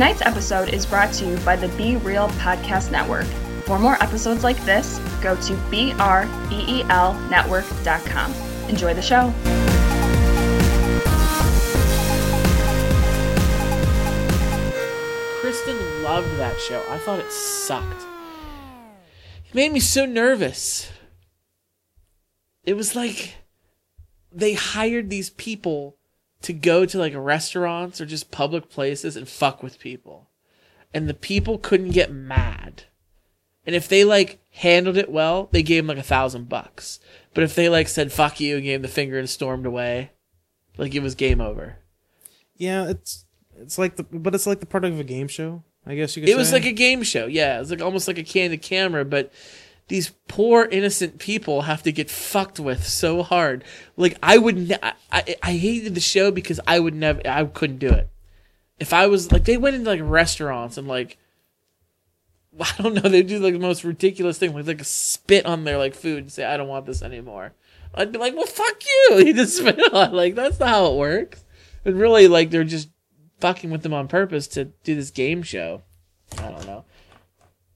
Tonight's episode is brought to you by the Be Real Podcast Network. For more episodes like this, go to E BREELnetwork.com. Enjoy the show. Kristen loved that show. I thought it sucked. It made me so nervous. It was like they hired these people to go to like restaurants or just public places and fuck with people. And the people couldn't get mad. And if they like handled it well, they gave them like a thousand bucks. But if they like said fuck you and gave the finger and stormed away, like it was game over. Yeah, it's it's like the but it's like the part of a game show. I guess you could. Say. It was like a game show. Yeah, it was like almost like a candid camera, but these poor innocent people have to get fucked with so hard. Like I would, ne- I, I, hated the show because I would never, I couldn't do it. If I was like, they went into like restaurants and like, I don't know, they do like the most ridiculous thing, like like spit on their like food and say, I don't want this anymore. I'd be like, well, fuck you. You just spit it on. Like that's not how it works. And really, like they're just fucking with them on purpose to do this game show. I don't know.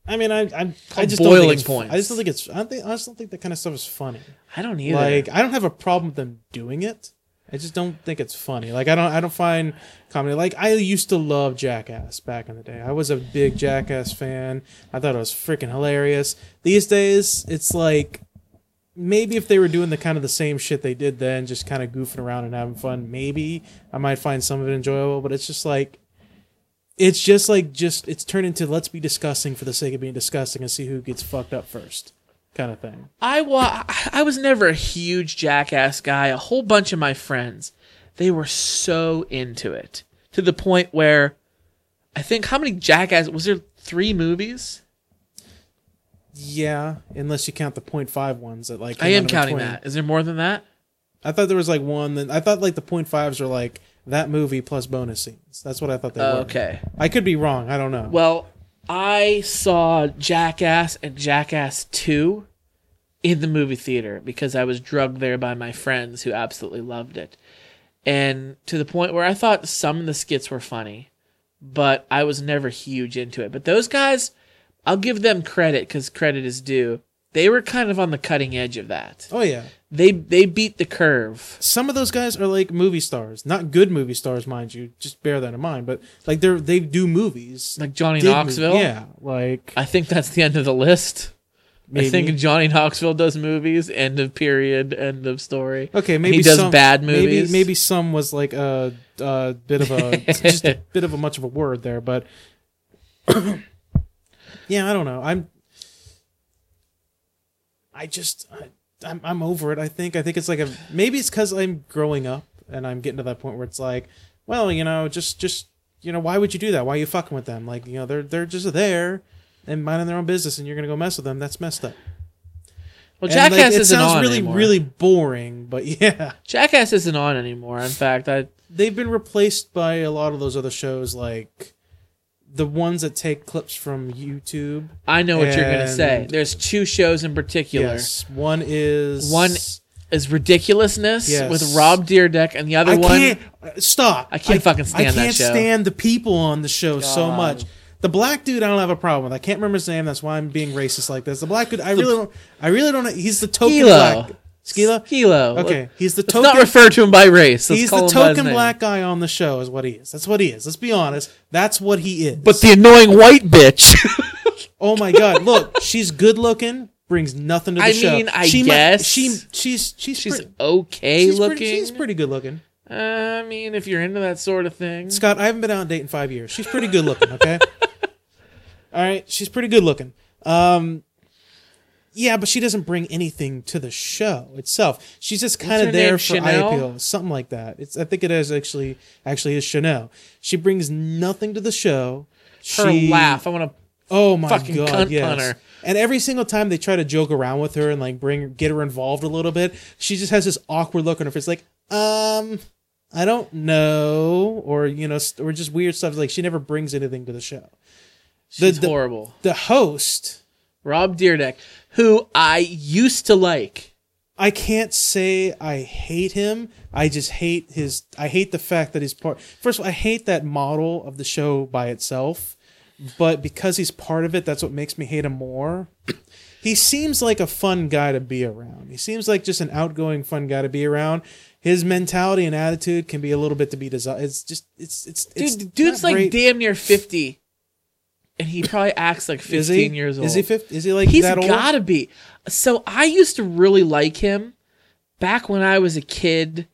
I mean, I I, I just don't boiling think it's, points. I just don't think it's. I don't think I just don't think that kind of stuff is funny. I don't either. Like I don't have a problem with them doing it. I just don't think it's funny. Like I don't I don't find comedy like I used to love Jackass back in the day. I was a big Jackass fan. I thought it was freaking hilarious. These days it's like maybe if they were doing the kind of the same shit they did then, just kind of goofing around and having fun, maybe I might find some of it enjoyable, but it's just like it's just like just it's turned into let's be disgusting for the sake of being disgusting and see who gets fucked up first kind of thing. I wa- I was never a huge jackass guy. A whole bunch of my friends, they were so into it to the point where I think how many jackass was there? Three movies. Yeah, unless you count the 0.5 ones that like I am counting between. that. Is there more than that? I thought there was like one that I thought like the 0.5s are like that movie plus bonus scenes. That's what I thought they were. Okay. I could be wrong. I don't know. Well, I saw Jackass and Jackass 2 in the movie theater because I was drugged there by my friends who absolutely loved it. And to the point where I thought some of the skits were funny, but I was never huge into it. But those guys, I'll give them credit because credit is due. They were kind of on the cutting edge of that. oh yeah. They they beat the curve. Some of those guys are like movie stars. Not good movie stars, mind you. Just bear that in mind, but like they're they do movies. Like Johnny Knoxville. movies. Yeah, like I think that's the end of the list. maybe. I think Johnny Knoxville does movies. End of period. End of story. Okay, maybe he does some, bad Maybe movies. maybe some was like a, a bit of a just a bit of a much of a word there, but yeah, I don't know. I'm I just I, I'm I'm over it. I think I think it's like a maybe it's because I'm growing up and I'm getting to that point where it's like, well, you know, just just you know, why would you do that? Why are you fucking with them? Like you know, they're they're just there and minding their own business, and you're gonna go mess with them. That's messed up. Well, And, like, Jackass it isn't sounds on really anymore. really boring, but yeah. Jackass isn't on anymore. In fact, I they've been replaced by a lot of those other shows like the ones that take clips from YouTube. I know what you're gonna say. There's two shows in particular. Yes, one is One Is ridiculousness Yes. with Rob Dyrdek, and the other I one. can't uh, stop. I can't fucking stand that shit. I can't stand the people on the show so much. The black dude, I don't have a problem with. I can't remember his name. That's why I'm being racist like this. The black dude, I really don't. I really don't. He's the token Skilo. black. Skila. Skilo. Okay, he's the Let's token. not refer to him by race. Let's he's the him by his token black guy on the show. Is what he is. That's what he is. Let's be honest. That's what he is. But the annoying white bitch. Oh my god! Look, she's good looking. Brings nothing to the I show. mean, I she guess. she she's she's she's pretty, okay she's looking. Pretty, she's pretty good looking. Uh, I mean, if you're into that sort of thing. Scott, I haven't been out on date in five years. She's pretty good looking. Okay. All right, she's pretty good looking. Um, yeah, but she doesn't bring anything to the show itself. She's just kind of there name, for eye appeal, something like that. It's I think it is actually actually is Chanel. She brings nothing to the show. her She- laugh. I want to. Oh my fucking god, cunt yes. punter. And every single time they try to joke around with her and like bring get her involved a little bit, she just has this awkward look on her face, like, um, I don't know, or you know, or just weird stuff. Like she never brings anything to the show. She's the- horrible. The host, Rob Dyrdek, who I used to like I can't say I hate him. I just hate his. I hate the fact that he's part. First of all, I hate that model of the show by itself, but because he's part of it, that's what makes me hate him more. He seems like a fun guy to be around. He seems like just an outgoing, fun guy to be around. His mentality and attitude can be a little bit to be desired. It's just, it's, it's, it's Dude, dude's like great. damn near fifty, and he probably acts like Is fifteen he? years old. Is he 50? Is he like He's that old? He's gotta be. So I used to really like him back when I was a kid.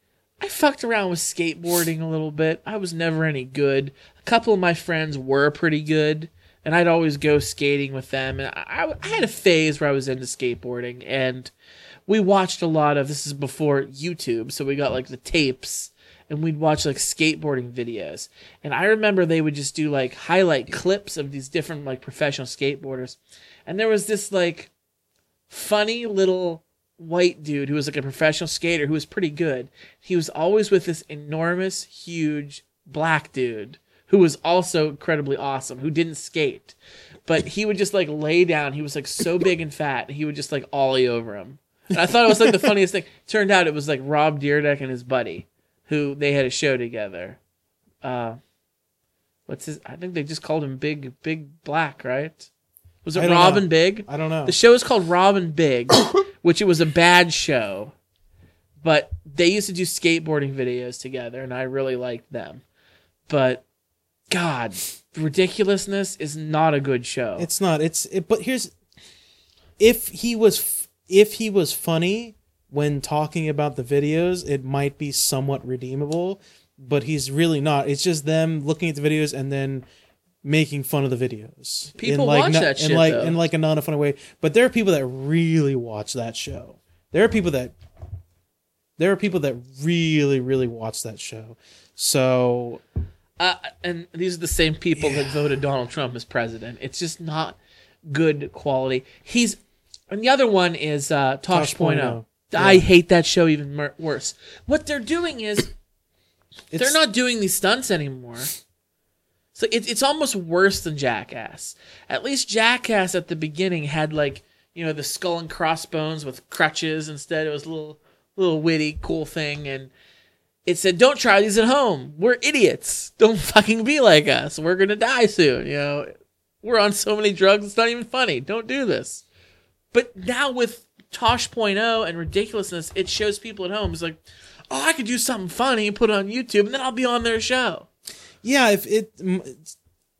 I fucked around with skateboarding a little bit. I was never any good. A couple of my friends were pretty good, and I'd always go skating with them. And I, I had a phase where I was into skateboarding, and we watched a lot of. This is before YouTube, so we got like the tapes, and we'd watch like skateboarding videos. And I remember they would just do like highlight clips of these different like professional skateboarders, and there was this like funny little white dude who was like a professional skater who was pretty good. He was always with this enormous, huge black dude who was also incredibly awesome, who didn't skate. But he would just like lay down. He was like so big and fat, he would just like ollie over him. And I thought it was like the funniest thing. Turned out it was like Rob Dyrdek and his buddy, who they had a show together. Uh, what's his? I think they just called him Big Big Black, right? Was it Robin know. Big? I don't know. The show is called Rob & Big, which it was a bad show, but they used to do skateboarding videos together, and I really liked them. But God, ridiculousness is not a good show. It's not. It's it, but here's if he was f- if he was funny when talking about the videos, it might be somewhat redeemable, but he's really not. It's just them looking at the videos and then making fun of the videos. People in like, watch not- that in shit, like though. in like a not a funny way. But there are people that really watch that show. There are people that there are people that really really watch that show. So uh, and these are the same people that voted Donald Trump as president. It's just not good quality. He's and the other one is uh, Tosh, Tosh Oh. I hate that show even mer- worse. What they're doing is it's they're not doing these stunts anymore. So it, it's almost worse than Jackass. At least Jackass at the beginning had like you know the skull and crossbones with crutches instead. It was a little little witty, cool thing, and it said, "Don't try these at home. We're idiots. Don't fucking be like us. We're gonna die soon." You know, we're on so many drugs. It's not even funny. Don't do this. But now with Tosh.0 and ridiculousness, it shows people at home. It's like, oh, I could do something funny, and put it on YouTube, and then I'll be on their show. Yeah, if it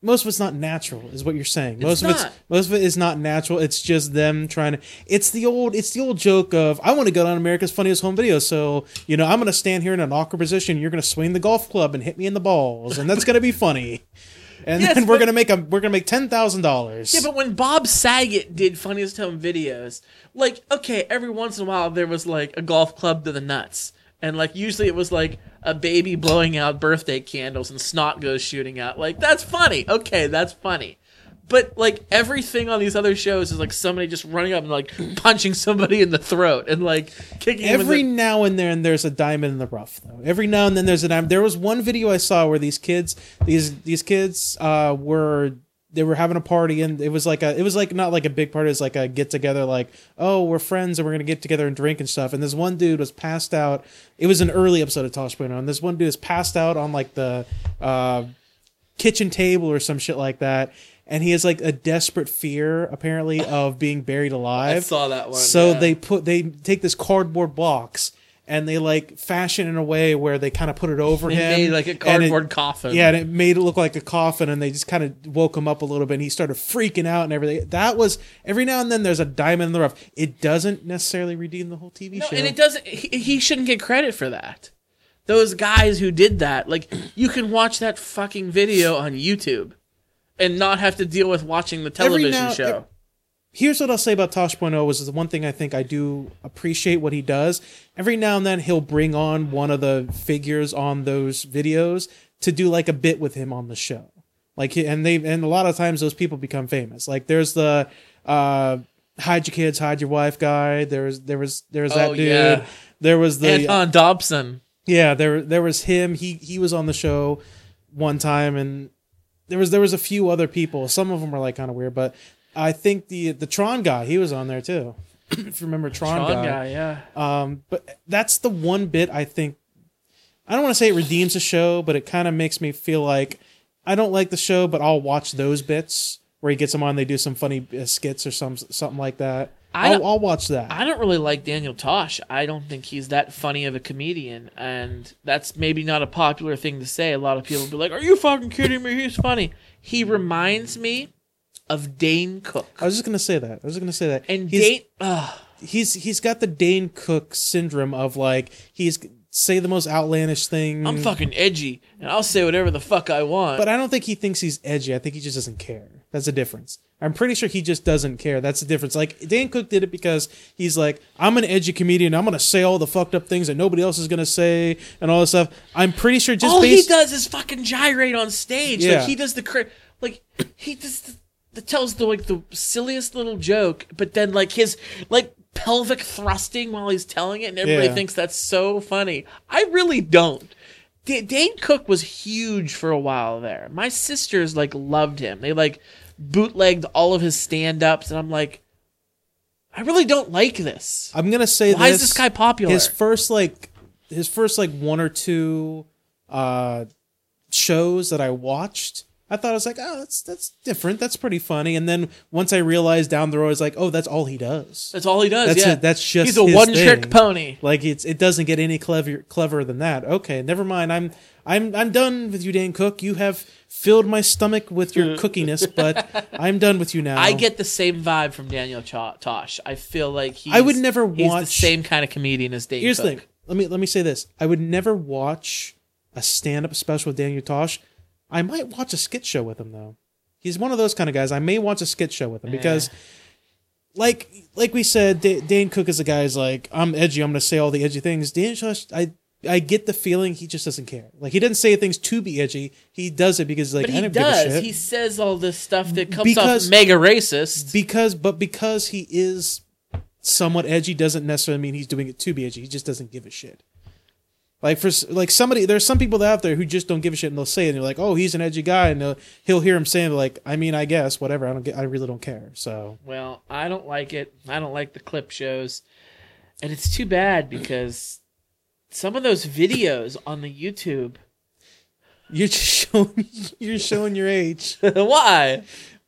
most of it's not natural, is what you're saying. Most of it's most of it is not natural. It's just them trying to. It's the old. It's the old joke of I want to go on America's Funniest Home Videos. So you know I'm going to stand here in an awkward position. You're going to swing the golf club and hit me in the balls, and that's going to be funny. And Yes, then we're but- going to make a we're to make ten thousand dollars. Yeah, but when Bob Saget did Funniest Home Videos, like, okay, every once in a while there was like a golf club to the nuts. And like usually it was like a baby blowing out birthday candles and snot goes shooting out. Like, that's funny. Okay, that's funny. But like everything on these other shows is like somebody just running up and like punching somebody in the throat and like kicking Every the- now and then there's a diamond in the rough though. Every now and then there's a diamond. There was one video I saw where these kids these these kids uh were they were having a party and it was like a it was like not like a big party, it was like a get together like, oh, we're friends and we're gonna get together and drink and stuff. And this one dude was passed out. It was an early episode of Tosh.0 and this one dude is passed out on like the uh kitchen table or some shit like that. And he has like a desperate fear, apparently, of being buried alive. I saw that one, So yeah. they put they take this cardboard box and they like fashion in a way where they kind of put it over They him, made like a and it- cardboard coffin. yeah, and it made it look like a coffin, and they just kind of woke him up a little bit, and he started freaking out and everything. That was every now and then there's a diamond in the rough. It doesn't necessarily redeem the whole TV No, show. and it doesn't. He, he shouldn't get credit for that. Those guys who did that, like, you can watch that fucking video on YouTube and not have to deal with watching the television now- show. Here's what I'll say about Tosh.0 was the one thing I think I do appreciate what he does. Every now and then he'll bring on one of the figures on those videos to do like a bit with him on the show. Like and they and a lot of times those people become famous. Like there's the uh hide your kids, hide your wife guy. There was there was there was that Oh, dude. yeah. There was the Antoine Dodson. yeah, there there was him. He he was on the show one time, and there was there was a few other people. Some of them were like kind of weird, but I think the the Tron guy he was on there too. if you remember Tron, Tron guy. guy, yeah. Um, but that's the one bit I think. I don't want to say it redeems the show, but it kind of makes me feel like I don't like the show, but I'll watch those bits where he gets them on. They do some funny uh, skits or some something like that. I I'll, I'll watch that. I don't really like Daniel Tosh. I don't think he's that funny of a comedian, and that's maybe not a popular thing to say. A lot of people be like, "Are you fucking kidding me? He's funny." He reminds me of Dane Cook, I was just gonna say that. I was just gonna say that. and he's, Dane. he's he's got the Dane Cook syndrome of like he's say the most outlandish thing. I'm fucking edgy, and I'll say whatever the fuck I want. But I don't think he thinks he's edgy. I think he just doesn't care. That's the difference. I'm pretty sure he just doesn't care. That's the difference. Like Dan Cook did it because he's like, I'm an edgy comedian. I'm gonna say all the fucked up things that nobody else is gonna say and all this stuff. I'm pretty sure just all based. he does is fucking gyrate on stage. Yeah. Like he does the cra- like he does the, the tells the like the silliest little joke, but then like his like pelvic thrusting while he's telling it, and everybody Yeah. thinks that's so funny. I really don't. D- Dane Cook was huge for a while there. My sisters like loved him. They like bootlegged all of his stand-ups, and I'm like, I really don't like this. I'm gonna say Why this. is this guy popular? His first like his first like one or two uh shows that I watched. I thought I was like, oh, that's that's different. That's pretty funny. And then once I realized down the road, I was like, oh, that's all he does. that's all he does. That's yeah, it. That's just he's a one-trick pony. Like it's it doesn't get any clever cleverer than that. Okay, never mind. I'm I'm I'm done with you, Dan Cook. You have filled my stomach with your cookiness, but I'm done with you now. I get the same vibe from Daniel Cho- Tosh. I feel like he's, I would never he's the same kind of comedian as Dane Here's the thing. Let me let me say this. I would never watch a stand up special with Daniel Tosh. I might watch a skit show with him though. He's one of those kind of guys. I may watch a skit show with him because eh. like like we said, Da- Dane Cook is a guy who's like, I'm edgy, I'm gonna say all the edgy things. Dan Tosh, I I get the feeling he just doesn't care. Like he doesn't say things to be edgy. He does it because like But he don't give a does. shit. He says all this stuff that comes Because- off mega racist. because but because he is somewhat edgy doesn't necessarily mean he's doing it to be edgy. He just doesn't give a shit. Like for like somebody, there's some people out there who just don't give a shit and they'll say it. And you're like, oh, he's an edgy guy, and he'll hear him saying like, I mean, I guess whatever. I don't get. I really don't care. So Well, I don't like it. I don't like the clip shows. And it's too bad because some of those videos on the YouTube. you're just showing you're showing your age. Why?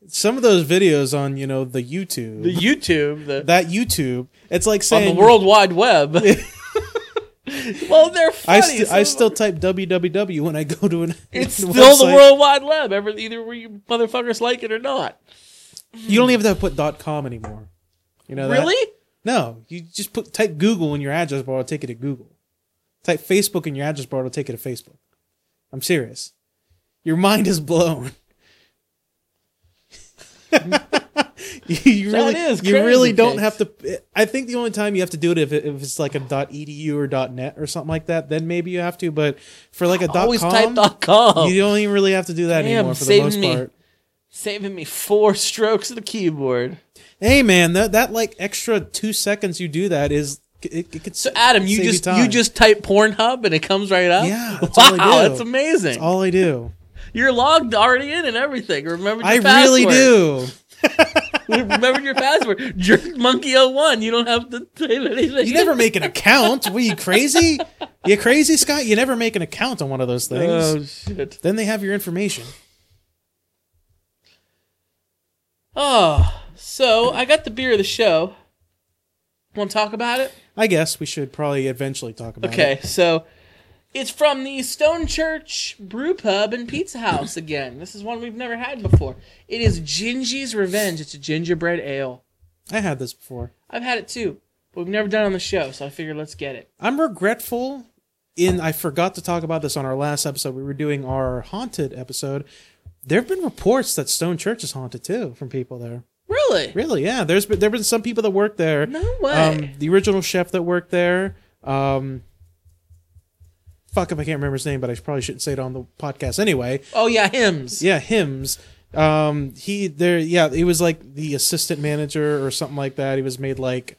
Some of those videos on you know the YouTube, The YouTube, the that YouTube, it's like on saying the World Wide Web. well, they're I, funny. st- Some I still type www when I go to an. It's still the. World Wide Web. Ever either you motherfuckers like it or not. You don't even have to put .com anymore. You know that? Really? No, you just put type Google in your address bar. It'll take it to Google. Type Facebook in your address bar. It'll take you to Facebook. I'm serious. Your mind is blown. you That really, you really don't have to. I think the only time you have to do it if, it, if it's like a .edu or .net or something like that, then maybe you have to. But for like a Always .com, type dot com. you don't even really have to do that Damn, anymore for the most me. part. Saving me four strokes of the keyboard. Hey man, that that like extra two seconds you do that is it, it could So Adam, you just you just type Pornhub and it comes right up. Yeah, that's wow, all I do. that's amazing. That's all I do. You're logged already in and everything. Remember your I password. really do. Remember your password. Jerk Monkey 01. You don't have to type anything. You never make an account. Were you crazy? You crazy, Scott? You never make an account on one of those things. Oh shit. then they have your information. Oh, so I got the beer of the show. Want to talk about it? I guess we should probably eventually talk about Okay, it. Okay, so it's from the Stone Church Brew Pub and Pizza House again. This is one we've never had before. It is Gingy's Revenge. It's a gingerbread ale. I had this before. I've had it too, but we've never done it on the show, so I figured let's get it. I'm regretful in I forgot to talk about this on our last episode. We were doing our haunted episode. There have been reports that Stone Church is haunted too from people there. Really? Really? Yeah. There's been there've been some people that work there. No way. Um, the original chef that worked there. Um, fuck if I can't remember his name, but I probably shouldn't say it on the podcast anyway. oh yeah, Hims. Yeah, Hims. Um, he there. Yeah, he was like the assistant manager or something like that. He was made like.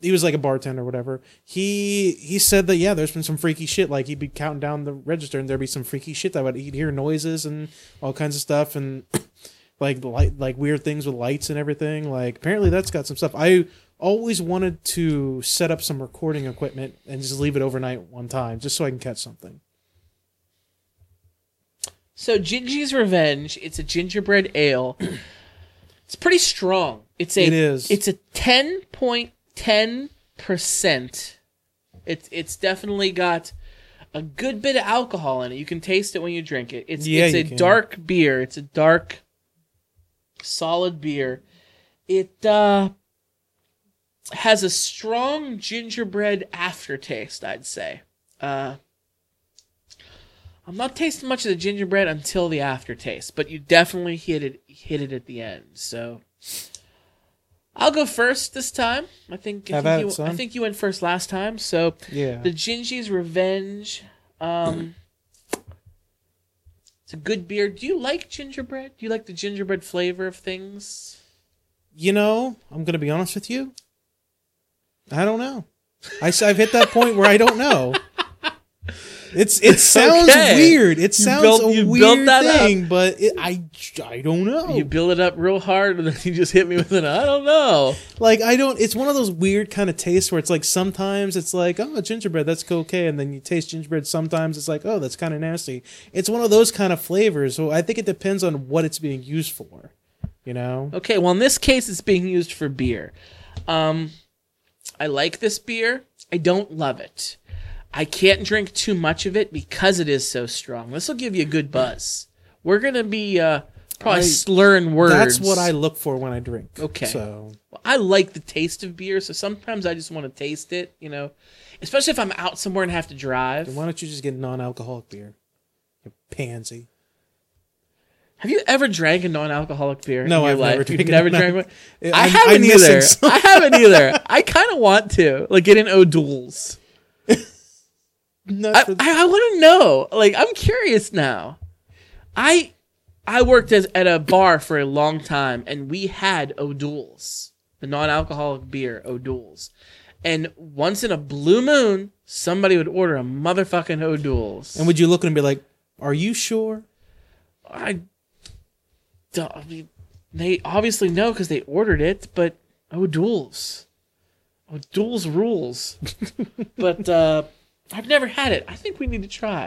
He was like a bartender or whatever. He he said that yeah, there's been some freaky shit. Like he'd be counting down the register and there'd be some freaky shit that would he'd hear noises and all kinds of stuff and like light like weird things with lights and everything. Like apparently that's got some stuff. I always wanted to set up some recording equipment and just leave it overnight one time, just so I can catch something. So Gingy's Revenge, it's a gingerbread ale. it's pretty strong. It's a It is. It's a ten point ten percent. It's it's definitely got a good bit of alcohol in it. You can taste it when you drink it. It's Yeah, it's a can. dark beer. It's a dark, solid beer. It uh has a strong gingerbread aftertaste. I'd say. Uh, I'm not tasting much of the gingerbread until the aftertaste, but you definitely hit it hit it at the end. So I'll go first this time. I think I think, you, it. I think you went first last time. So Yeah. the Gingy's Revenge. Um, it's a good beer. Do you like gingerbread? Do you like the gingerbread flavor of things? You know, I'm going to be honest with you. I don't know. I, have hit that point where I don't know. It's it sounds Okay. weird. It sounds built- a weird that up. thing, but it, I I don't know. You build it up real hard, and then you just hit me with an I don't know. like I don't. It's one of those weird kind of tastes where it's like sometimes it's like oh gingerbread that's okay, and then you taste gingerbread. Sometimes it's like oh that's kind of nasty. It's one of those kind of flavors. So I think it depends on what it's being used for. You know. Okay, well in this case it's being used for beer. Um I like this beer. I don't love it. I can't drink too much of it because it is so strong. This will give you a good buzz. We're gonna be uh probably I- slurring words. That's what I look for when I drink. Okay. So I like the taste of beer, so sometimes I just want to taste it, you know. Especially if I'm out somewhere and have to drive. why don't you just get non-alcoholic beer? You pansy. Have you ever drank a non-alcoholic beer? No, I've life? never You've never drank one. I haven't missing either. I haven't either. I kind of want to like get in O'Doul's. I, I, I want to know. Like, I'm curious now. I I worked as at a bar for a long time, and we had O'Doul's, the non-alcoholic beer O'Doul's. And once in a blue moon, somebody would order a motherfucking O'Doul's. and would you look at him and be like, "Are you sure?" I, don't- I mean, they obviously know because they ordered it, but O'Doul's. O'Doul's rules. but uh, I've never had it. I think we need to try.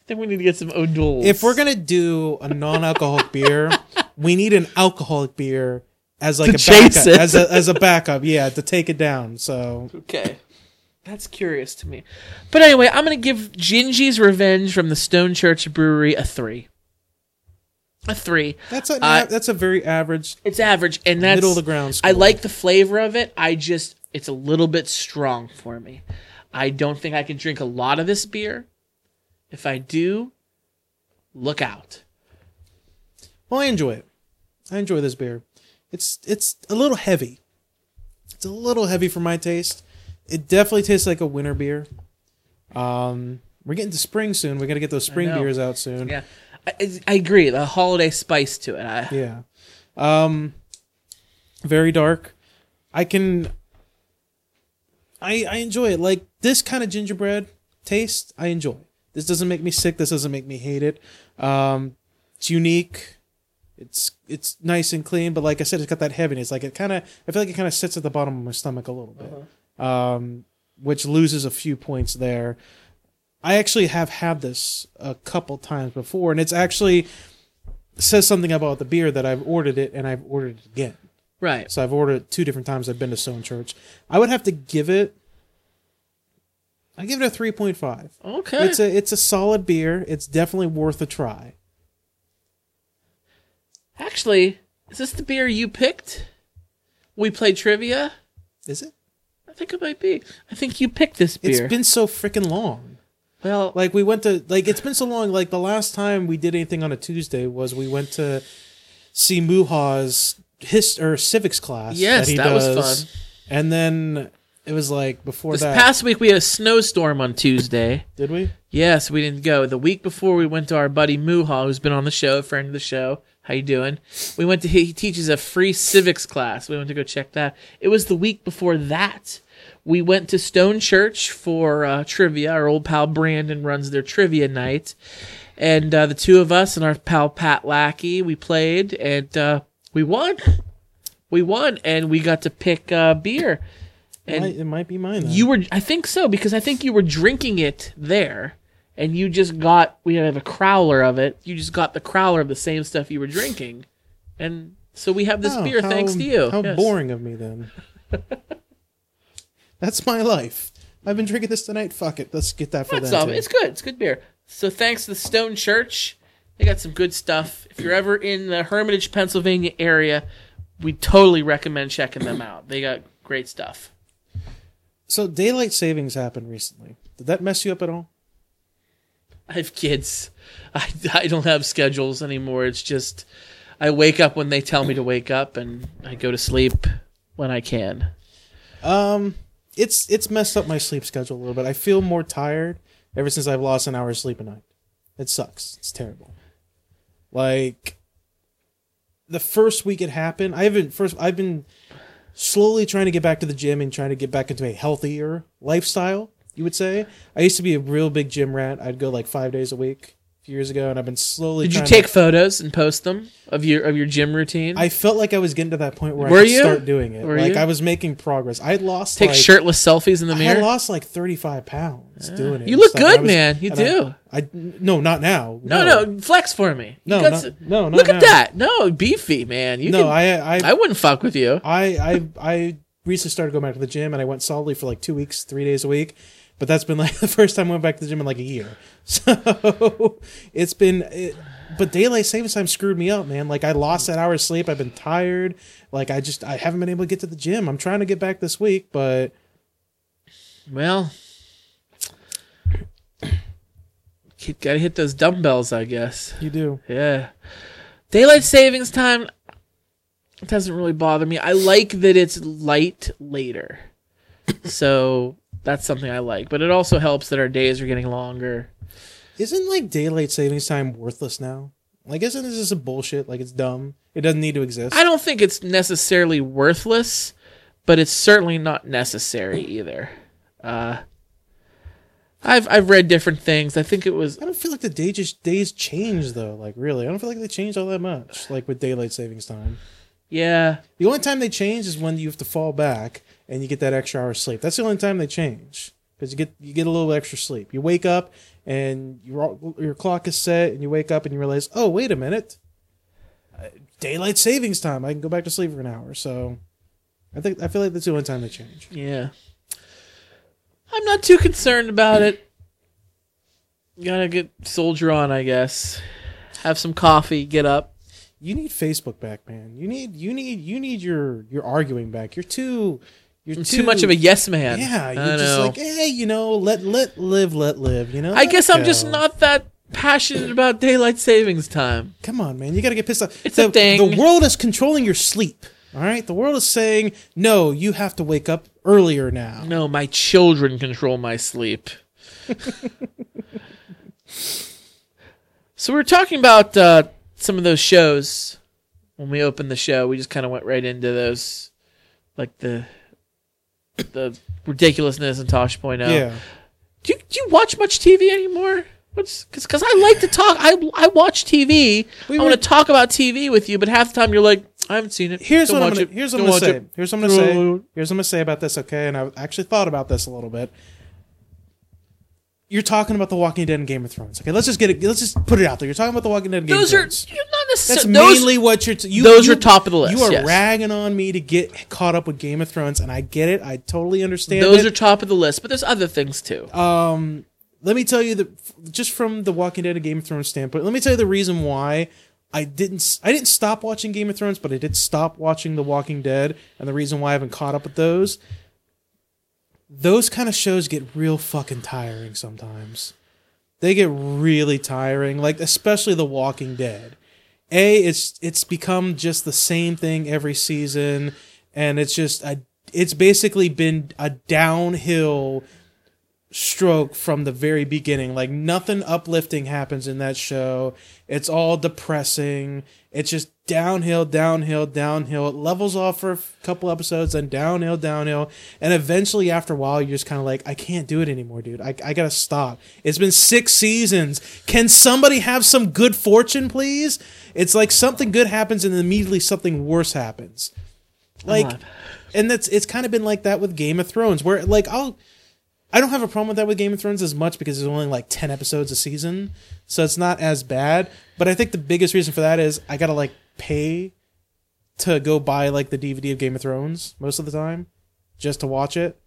I think we need to get some O'Doul's. If we're gonna do a non-alcoholic beer, we need an alcoholic beer as like To a backup, it. as a as a backup. Yeah, to take it down. So Okay. That's curious to me. But anyway, I'm going to give Gingy's Revenge from the Stone Church Brewery a 3. A 3. that's a uh, I- that's a very average It's average and that's middle of the ground. I like the flavor of it. I just it's a little bit strong for me. I don't think I can drink a lot of this beer. If I do, look out. Well, I enjoy it. I enjoy this beer. It's it's a little heavy. It's a little heavy for my taste. It definitely tastes like a winter beer. Um, we're getting to spring soon. We got to get those spring beers out soon. Yeah. I, I agree. The holiday spice to it. I, Yeah. Um very dark. I can I I enjoy it. Like this kind of gingerbread taste, I enjoy. This doesn't make me sick, this doesn't make me hate it. Um it's unique. It's it's nice and clean, but like I said, it's got that heaviness. Like it kind of, I feel like it kind of sits at the bottom of my stomach a little bit, um, which loses a few points there. I actually have had this a couple times before, and it's actually says something about the beer that I've ordered it and I've ordered it again. Right. So I've ordered it two different times. I've been to Stone Church. I would have to give it. I give it a three point five. Okay. It's a it's a solid beer. It's definitely worth a try. Actually, is this the beer you picked? We played trivia. Is it? I think it might be. I think you picked this beer. It's been so freaking long. well, Like we went to like it's been so long. Like the last time we did anything on a Tuesday was we went to see Muha's his or civics class. Yes, he that was fun. And then it was like before this that. past week we had a snowstorm on Tuesday. did we? yes, we didn't go. The week before we went to our buddy Muha, who's been on the show, a friend of the show. How you doing? We went to he teaches a free civics class. We went to go check that. It was the week before that. We went to Stone Church for uh, trivia. Our old pal Brandon runs their trivia night, and uh, the two of us and our pal Pat Lackey we played and uh, we won. we won, and we got to pick uh, It And might, it might be mine. Then. you were, I think so, because I think you were drinking it there, and you just got. We have a crowler of it. You just got the crowler of the same stuff you were drinking, and so we have this Oh, beer how- thanks to you. How Yes. boring of me then. That's my life. I've been drinking this tonight. Fuck it. Let's get that for That's them. too. It's good. It's good beer. So thanks to the Stone Church. They got some good stuff. If you're ever in the Hermitage, Pennsylvania area, we totally recommend checking them out. They got great stuff. So daylight savings happened recently. Did that mess you up at all? I have kids. I, I don't have schedules anymore. It's just I wake up when they tell me to wake up and I go to sleep when I can. Um, it's it's messed up my sleep schedule a little bit. I feel more tired ever since I've lost an hour's sleep a night. It sucks. It's terrible. Like the first week it happened, I haven't first I've been slowly trying to get back to the gym and trying to get back into a healthier lifestyle, you would say. I used to be a real big gym rat. I'd go like 5 days a week few years ago and I've been slowly Did you take to, photos and post them of your of your gym routine? I felt like I was getting to that point where Were I could you? start doing it. Were like you? I was making progress. I lost take like, shirtless selfies in the mirror. I lost like 35 pounds ah. doing it. You look stuff. good, was- man. You do. I, I no, not now. No, no, flex for me. No, not- s- no, Look at that. No, beefy man. You no. can, I, I, I wouldn't fuck with you. I, I, I recently started going back to the gym, and I went solidly for like two weeks, three days a week. But that's been like the first time I went back to the gym in like a year. So it's been. It, but daylight savings time screwed me up, man. Like I lost that hour of sleep. I've been tired. Like I just I haven't been able to get to the gym. I'm trying to get back this week, but Well, you gotta hit those dumbbells, I guess. you do. Yeah. Daylight savings time doesn't really bother me. I like that it's light later. so that's something I like. But it also helps that our days are getting longer. Isn't like daylight savings time worthless now? Like, isn't this just a bullshit? Like, it's dumb. It doesn't need to exist. I don't think it's necessarily worthless, but it's certainly not necessary either. Uh, I've I've read different things. I think it was I don't feel like the day just days change though. Like, really, I don't feel like they change all that much. Like with daylight savings time, yeah. the only time they change is when you have to fall back and you get that extra hour of sleep. That's the only time they change because you get you get a little extra sleep. You wake up and your your clock is set, and you wake up and you realize, oh wait a minute, Uh, daylight savings time. I can go back to sleep for an hour. So, I think I feel like that's the only time they change. Yeah. I'm not too concerned about it. Gotta get soldier on, I guess. Have some coffee, get up. You need Facebook back, man. You need you need you need your your arguing back. You're too you're I'm too much of a yes man. yeah. You're just know. like hey, you know, let let live, let live. You know. I guess I'm just not that passionate about daylight savings time. Come on, man. You got to get pissed off. It's the, a thing. The world is controlling your sleep. All right. The world is saying no. You have to wake up earlier now. No, my children control my sleep. so we were talking about uh, some of those shows when we opened the show. We just kind of went right into those, like the the ridiculousness and Tosh.0 out. Yeah. Do you, do you watch much TV anymore? What's because I like to talk. I I watch TV. We I want to talk about TV with you, but half the time you're like, I haven't seen it. Here's Don't what I'm gonna, it. here's what Don't I'm gonna say. it. Here's what I'm gonna say. Here's what I'm gonna say about this. Okay, and I actually thought about this a little bit. You're talking about The Walking Dead and Game of Thrones. Okay, let's just get it. Let's just put it out there. You're talking about The Walking Dead and Game Those of are Thrones. you're That's those, mainly what you're. T- you, those you- are top of the list, You are yes. ragging on me to get caught up with Game of Thrones, and I get it. I totally understand. Those it. are top of the list, but there's other things too. Um, let me tell you that just from the Walking Dead and Game of Thrones standpoint, let me tell you the reason why I didn't I didn't stop watching Game of Thrones, but I did stop watching The Walking Dead, and the reason why I haven't caught up with those. Those kind of shows get real fucking tiring sometimes. They get really tiring, like especially The Walking Dead. A, it's it's become just the same thing every season, and it's just a, it's basically been a downhill stroke from the very beginning. Like nothing uplifting happens in that show. It's all depressing. It's just downhill, downhill, downhill. It levels off for a couple episodes, then downhill, downhill. And eventually, after a while, you're just kind of like, I can't do it anymore, dude. I, I gotta stop. It's been six seasons. Can somebody have some good fortune, please? It's like something good happens and then immediately something worse happens. Like, and that's it's kind of been like that with Game of Thrones, where like I'll. I don't have a problem with that with Game of Thrones as much because there's only like 10 episodes a season. So it's not as bad. But I think the biggest reason for that is I got to like pay to go buy like the DVD of Game of Thrones most of the time just to watch it,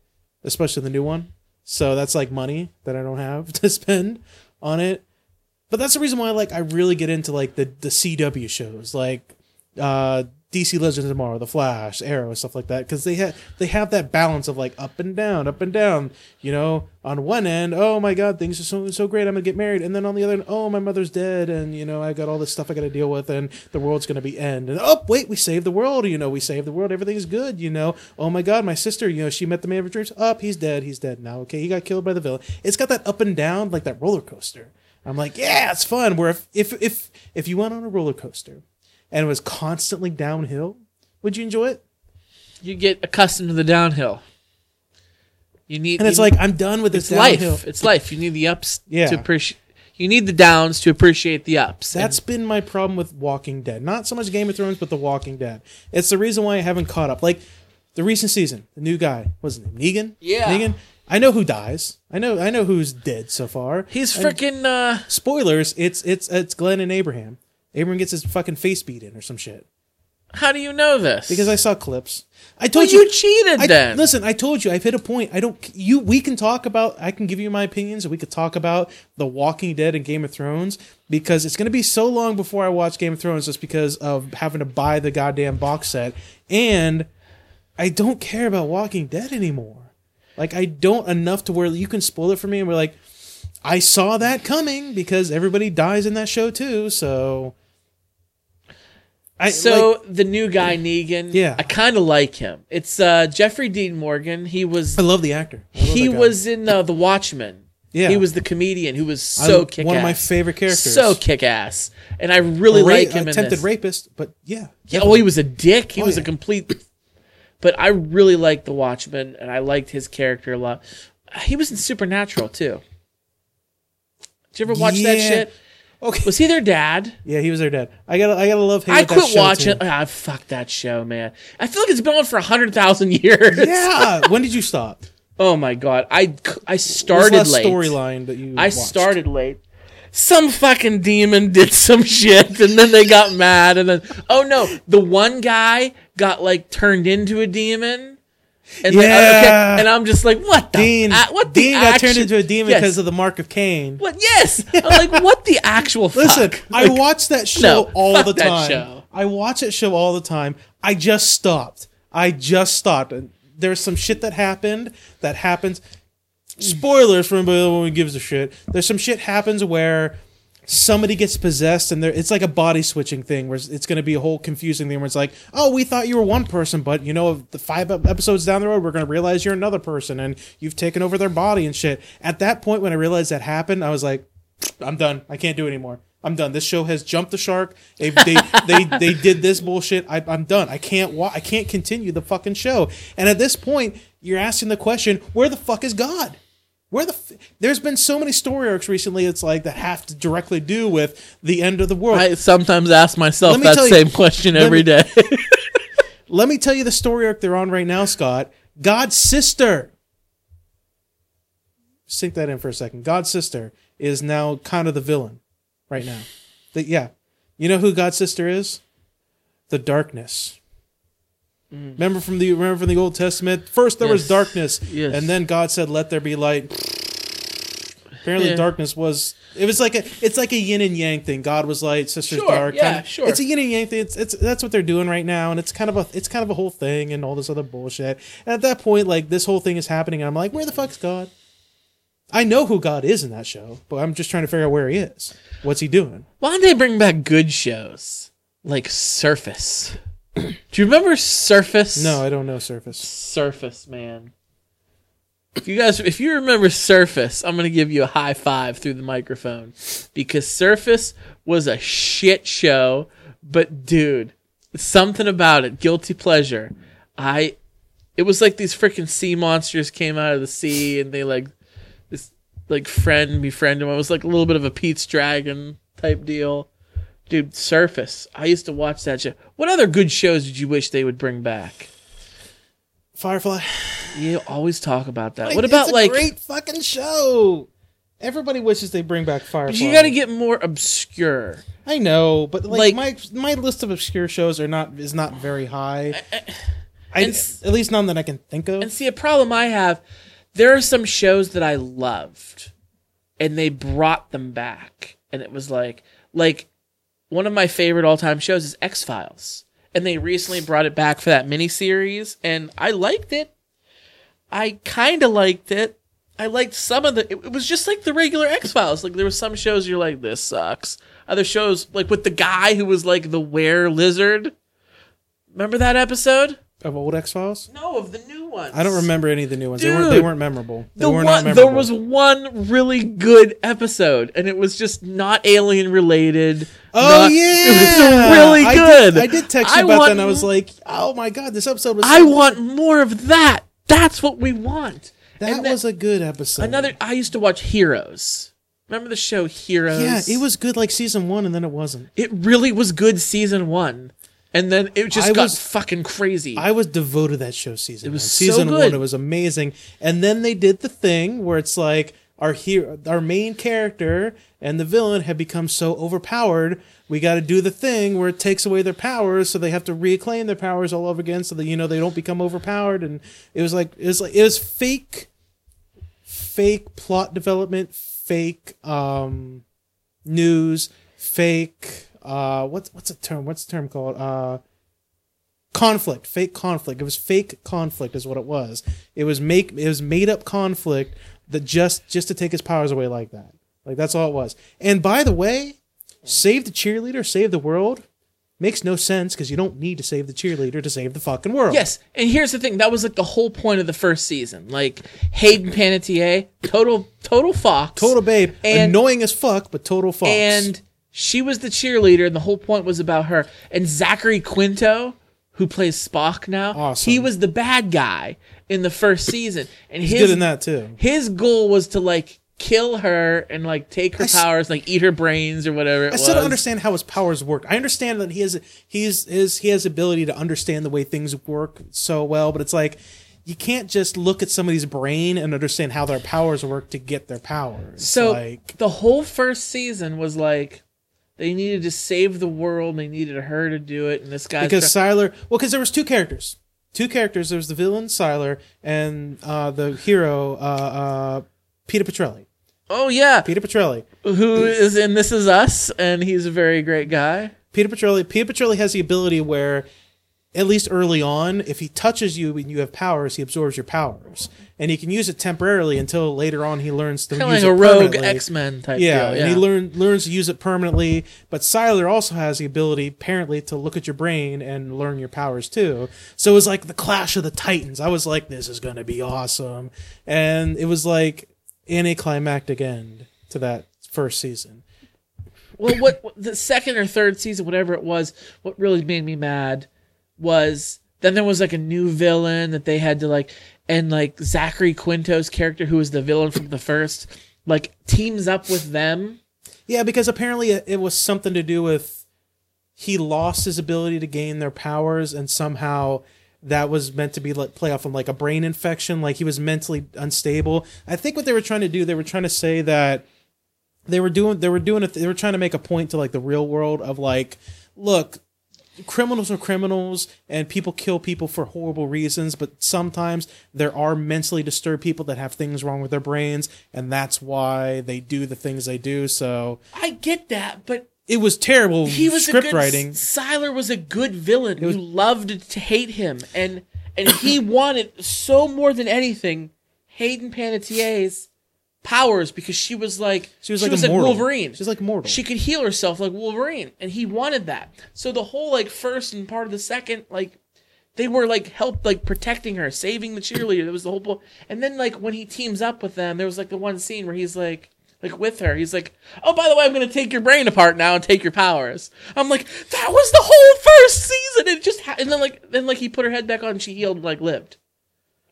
especially the new one. So that's like money that I don't have to spend on it. But that's the reason why like I really get into like the the CW shows like uh DC Legends of Tomorrow, The Flash, Arrow, and stuff like that, because they have they have that balance of like up and down, up and down. You know, on one end, oh my God, things are so so great, I'm gonna get married, and then on the other end, oh my mother's dead, and you know I got all this stuff I got to deal with, and the world's gonna be end, and oh wait, we saved the world, you know, we saved the world, everything's good, you know. Oh my God, my sister, you know, she met the man of her dreams. Up, he's dead, he's dead now. Okay, he got killed by the villain. It's got that up and down, like that roller coaster. I'm like, yeah, it's fun. Where if if if if you went on a roller coaster and it was constantly downhill, would you enjoy it? You get accustomed to the downhill. You need, And it's like I'm done with this it's life. It's life. You need the ups Yeah. to appreciate. You need the downs to appreciate the ups. That's been my problem with Walking Dead. Not so much Game of Thrones, but The Walking Dead. It's the reason why I haven't caught up. Like the recent season, the new guy, what's his name? Negan. Yeah. Negan. I know who dies. I know. I know who's dead so far. He's freaking. Uh, spoilers. It's it's it's Glenn and Abraham. Abraham gets his fucking face beat in or some shit. how do you know this? Because I saw clips. I well, told you, you. cheated I, then. Listen, I told you I've hit a point. I don't. You. We can talk about. I can give you my opinions, and we could talk about The Walking Dead and Game of Thrones because it's going to be so long before I watch Game of Thrones, just because of having to buy the goddamn box set, and I don't care about Walking Dead anymore. Like I don't enough to where you can spoil it for me, and we're like, I saw that coming because everybody dies in that show too. So. I, so like, the new guy Negan, Yeah. I kind of like him. It's uh, Jeffrey Dean Morgan. He was I love the actor. Love he was in uh, The Watchmen. Yeah. he was the comedian who was so I- kick one of my favorite characters. So kick ass, and I really Ra- like him in attempted rapist, but yeah, Yeah, well, he was a dick. He Oh, was a complete. But I really liked The Watchmen, and I liked his character a lot. He was in Supernatural too. Did you ever watch that Yeah. shit? okay. Was he their dad? Yeah, he was their dad. I gotta, I gotta love him. I with that quit show, watching. too. Ah, fuck that show, man. I feel like it's been on for a hundred thousand years. Yeah. when did you stop? Oh my god, I I What started was the last late. storyline that you. I watched? started late. Some fucking demon did some shit, and then they got mad, and then oh no, the one guy got like turned into a demon. And then- Yeah. okay, and I'm just like, what the Dean. a- what the Dean got turned into a demon Yes. because of the mark of Cain. what? Yes, I'm like, what the actual? Listen, fuck? I watch that show no, all fuck the time. I watch that show all the time. I just stopped. I just stopped. And there's some shit that happened that happens. Spoilers for anybody who gives a shit. There's some shit happens where somebody gets possessed and it's like a body switching thing where it's- going to be a whole confusing thing where it's like oh we thought you were one person but you know the five episodes down the road we're going to realize you're another person and you've taken over their body and shit at that point when i realized that happened i was like I'm done. I can't do it anymore. I'm done. This show has jumped the shark. They they they, they did this bullshit. I, I'm done. I can't wa- I can't continue the fucking show. And at this point, you're asking the question: Where the fuck is God? Where the f- there's been so many story arcs recently. It's like that have to directly do with the end of the world. I sometimes ask myself that tell you- same question every me- day. Let me tell you the story arc they're on right now, Scott. God's sister. Sink that in for a second. God's sister is now kind of the villain right now. The, yeah. You know who God's sister is? The darkness. Mm. Remember from the remember from the Old Testament? First there was darkness, Yes. and then God said, "Let there be light." Apparently, Yeah. darkness was. It was like a. It's like a yin and yang thing. God was light, sister's Sure, dark. yeah, of- sure. It's a yin and yang thing. It's, it's that's what they're doing right now, and it's kind of a it's kind of a whole thing and all this other bullshit. And at that point, like this whole thing is happening, and I'm like, where the fuck's God? I know who God is in that show, but I'm just trying to figure out where he is. What's he doing? Why don't they bring back good shows like Surface? Do you remember Surface? No, I don't know. Surface. Surface, man. If you guys, if you remember Surface, I'm gonna give you a high five through the microphone because Surface was a shit show. But dude, something about it, guilty pleasure. I, it was like these freaking sea monsters came out of the sea and they like this like friend befriend him. It was like a little bit of a Pete's Dragon type deal. Dude, Surface. I used to watch that show. What other good shows did you wish they would bring back? Firefly. You always talk about that. Like, what about it's a like great fucking show? Everybody wishes they bring back Firefly. you got to get more obscure. I know, but like, Like- my my list of obscure shows are not is not very high. I, and s- at least none that I can think of. And see, a problem I have, there are some shows that I loved, and they brought them back, and it was like, like one of my favorite all time shows is X Files, and they recently brought it back for that miniseries, and I liked it. I kind of liked it. I liked some of the. It, was just like the regular X Files. Like there were some shows you're like, this sucks. Other shows, like with the guy who was like the were lizard. Remember that episode? of old X Files. No, of the new ones. I don't remember any of the new ones. They weren't. They weren't memorable. They the were one, not there was one really good episode, and it was just not alien related. Oh yeah, it was really I good. did, I did text I you about want that, and I was like, "Oh my god, this episode was." I so want more of that. That's what we want. That was a good episode. another. I used to watch Heroes. Remember the show Heroes? Yeah, it was good like season one, and then it wasn't. It really was good season one, and then it just I got was- fucking crazy. I was devoted to that show season. It was one. so season good. one. It was amazing, and then they did the thing where it's like our hero, our main character, and the villain have become so overpowered. We got to do the thing where it takes away their powers, so they have to reclaim their powers all over again, so that you know they don't become overpowered. And it was like it was like it was fake, fake plot development, fake um, news, fake. Uh, what's what's a term? What's the term called? Uh, conflict fake conflict it was fake conflict is what it was it was make it was made up conflict that just just to take his powers away like that like that's all it was and by the way save the cheerleader save the world makes no sense because you don't need to save the cheerleader to save the fucking world Yes, and here's the thing. That was like the whole point of the first season. Like Hayden Panettiere, total total fox, total babe And- annoying as fuck but total fox and she was the cheerleader, and the whole point was about her. And Zachary Quinto, who plays Spock now, Awesome. he was the bad guy in the first season, and he's his good in that too his goal was to like kill her and like take her I s- powers, like eat her brains or whatever. I was. still don't understand how his powers work. I understand that he has he's his he has ability to understand the way things work so well, but it's like you can't just look at somebody's brain and understand how their powers work to get their powers. So like the whole first season was like they needed to save the world. They needed her to do it, and this guy because Sylar, well, because there was two characters, two characters. There was the villain Sylar and uh, the hero uh, uh, Peter Petrelli. oh yeah, Peter Petrelli. who is in This Is Us, and he's a very great guy. Peter Petrelli. Peter Petrelli has the ability where, at least early on, if he touches you and you have powers, he absorbs your powers, and he can use it temporarily until later on he learns to Kind use like a it rogue permanently. X Men type. Yeah, deal, and he learn, learns to use it permanently. But Sylar also has the ability, apparently, to look at your brain and learn your powers too. So it was like the clash of the titans. I was like, this is going to be awesome. And it was like anticlimactic end to that first season. well, what, what the second or third season, whatever it was, what really made me mad was then there was like a new villain that they had to like, and like Zachary Quinto's character, who was the villain from the first, like teams up with them. Yeah, because apparently it, was something to do with he lost his ability to gain their powers, and somehow that was meant to be like play off of like a brain infection, like he was mentally unstable. I think what they were trying to do, they were trying to say that they were doing they were doing it they were trying to make a point to like the real world of like look criminals are criminals and people kill people for horrible reasons but sometimes there are mentally disturbed people that have things wrong with their brains and that's why they do the things they do so I get that, but it was terrible he was script a good, writing Sylar was a good villain. You loved to hate him, and and he wanted so more than anything Hayden Panettiere's powers because she was like She was like immortal. Wolverine. She's like immortal. She could heal herself like Wolverine, and he wanted that. So the whole like first and part of the second like. They were like help like protecting her, saving the cheerleader. That was the whole point. And then like when he teams up with them, there was like the one scene where he's like like with her. He's like, "Oh, by the way, I'm going to take your brain apart now and take your powers." I'm like, "That was the whole first season." It just ha-. and then like then like he put her head back on and she healed and like lived.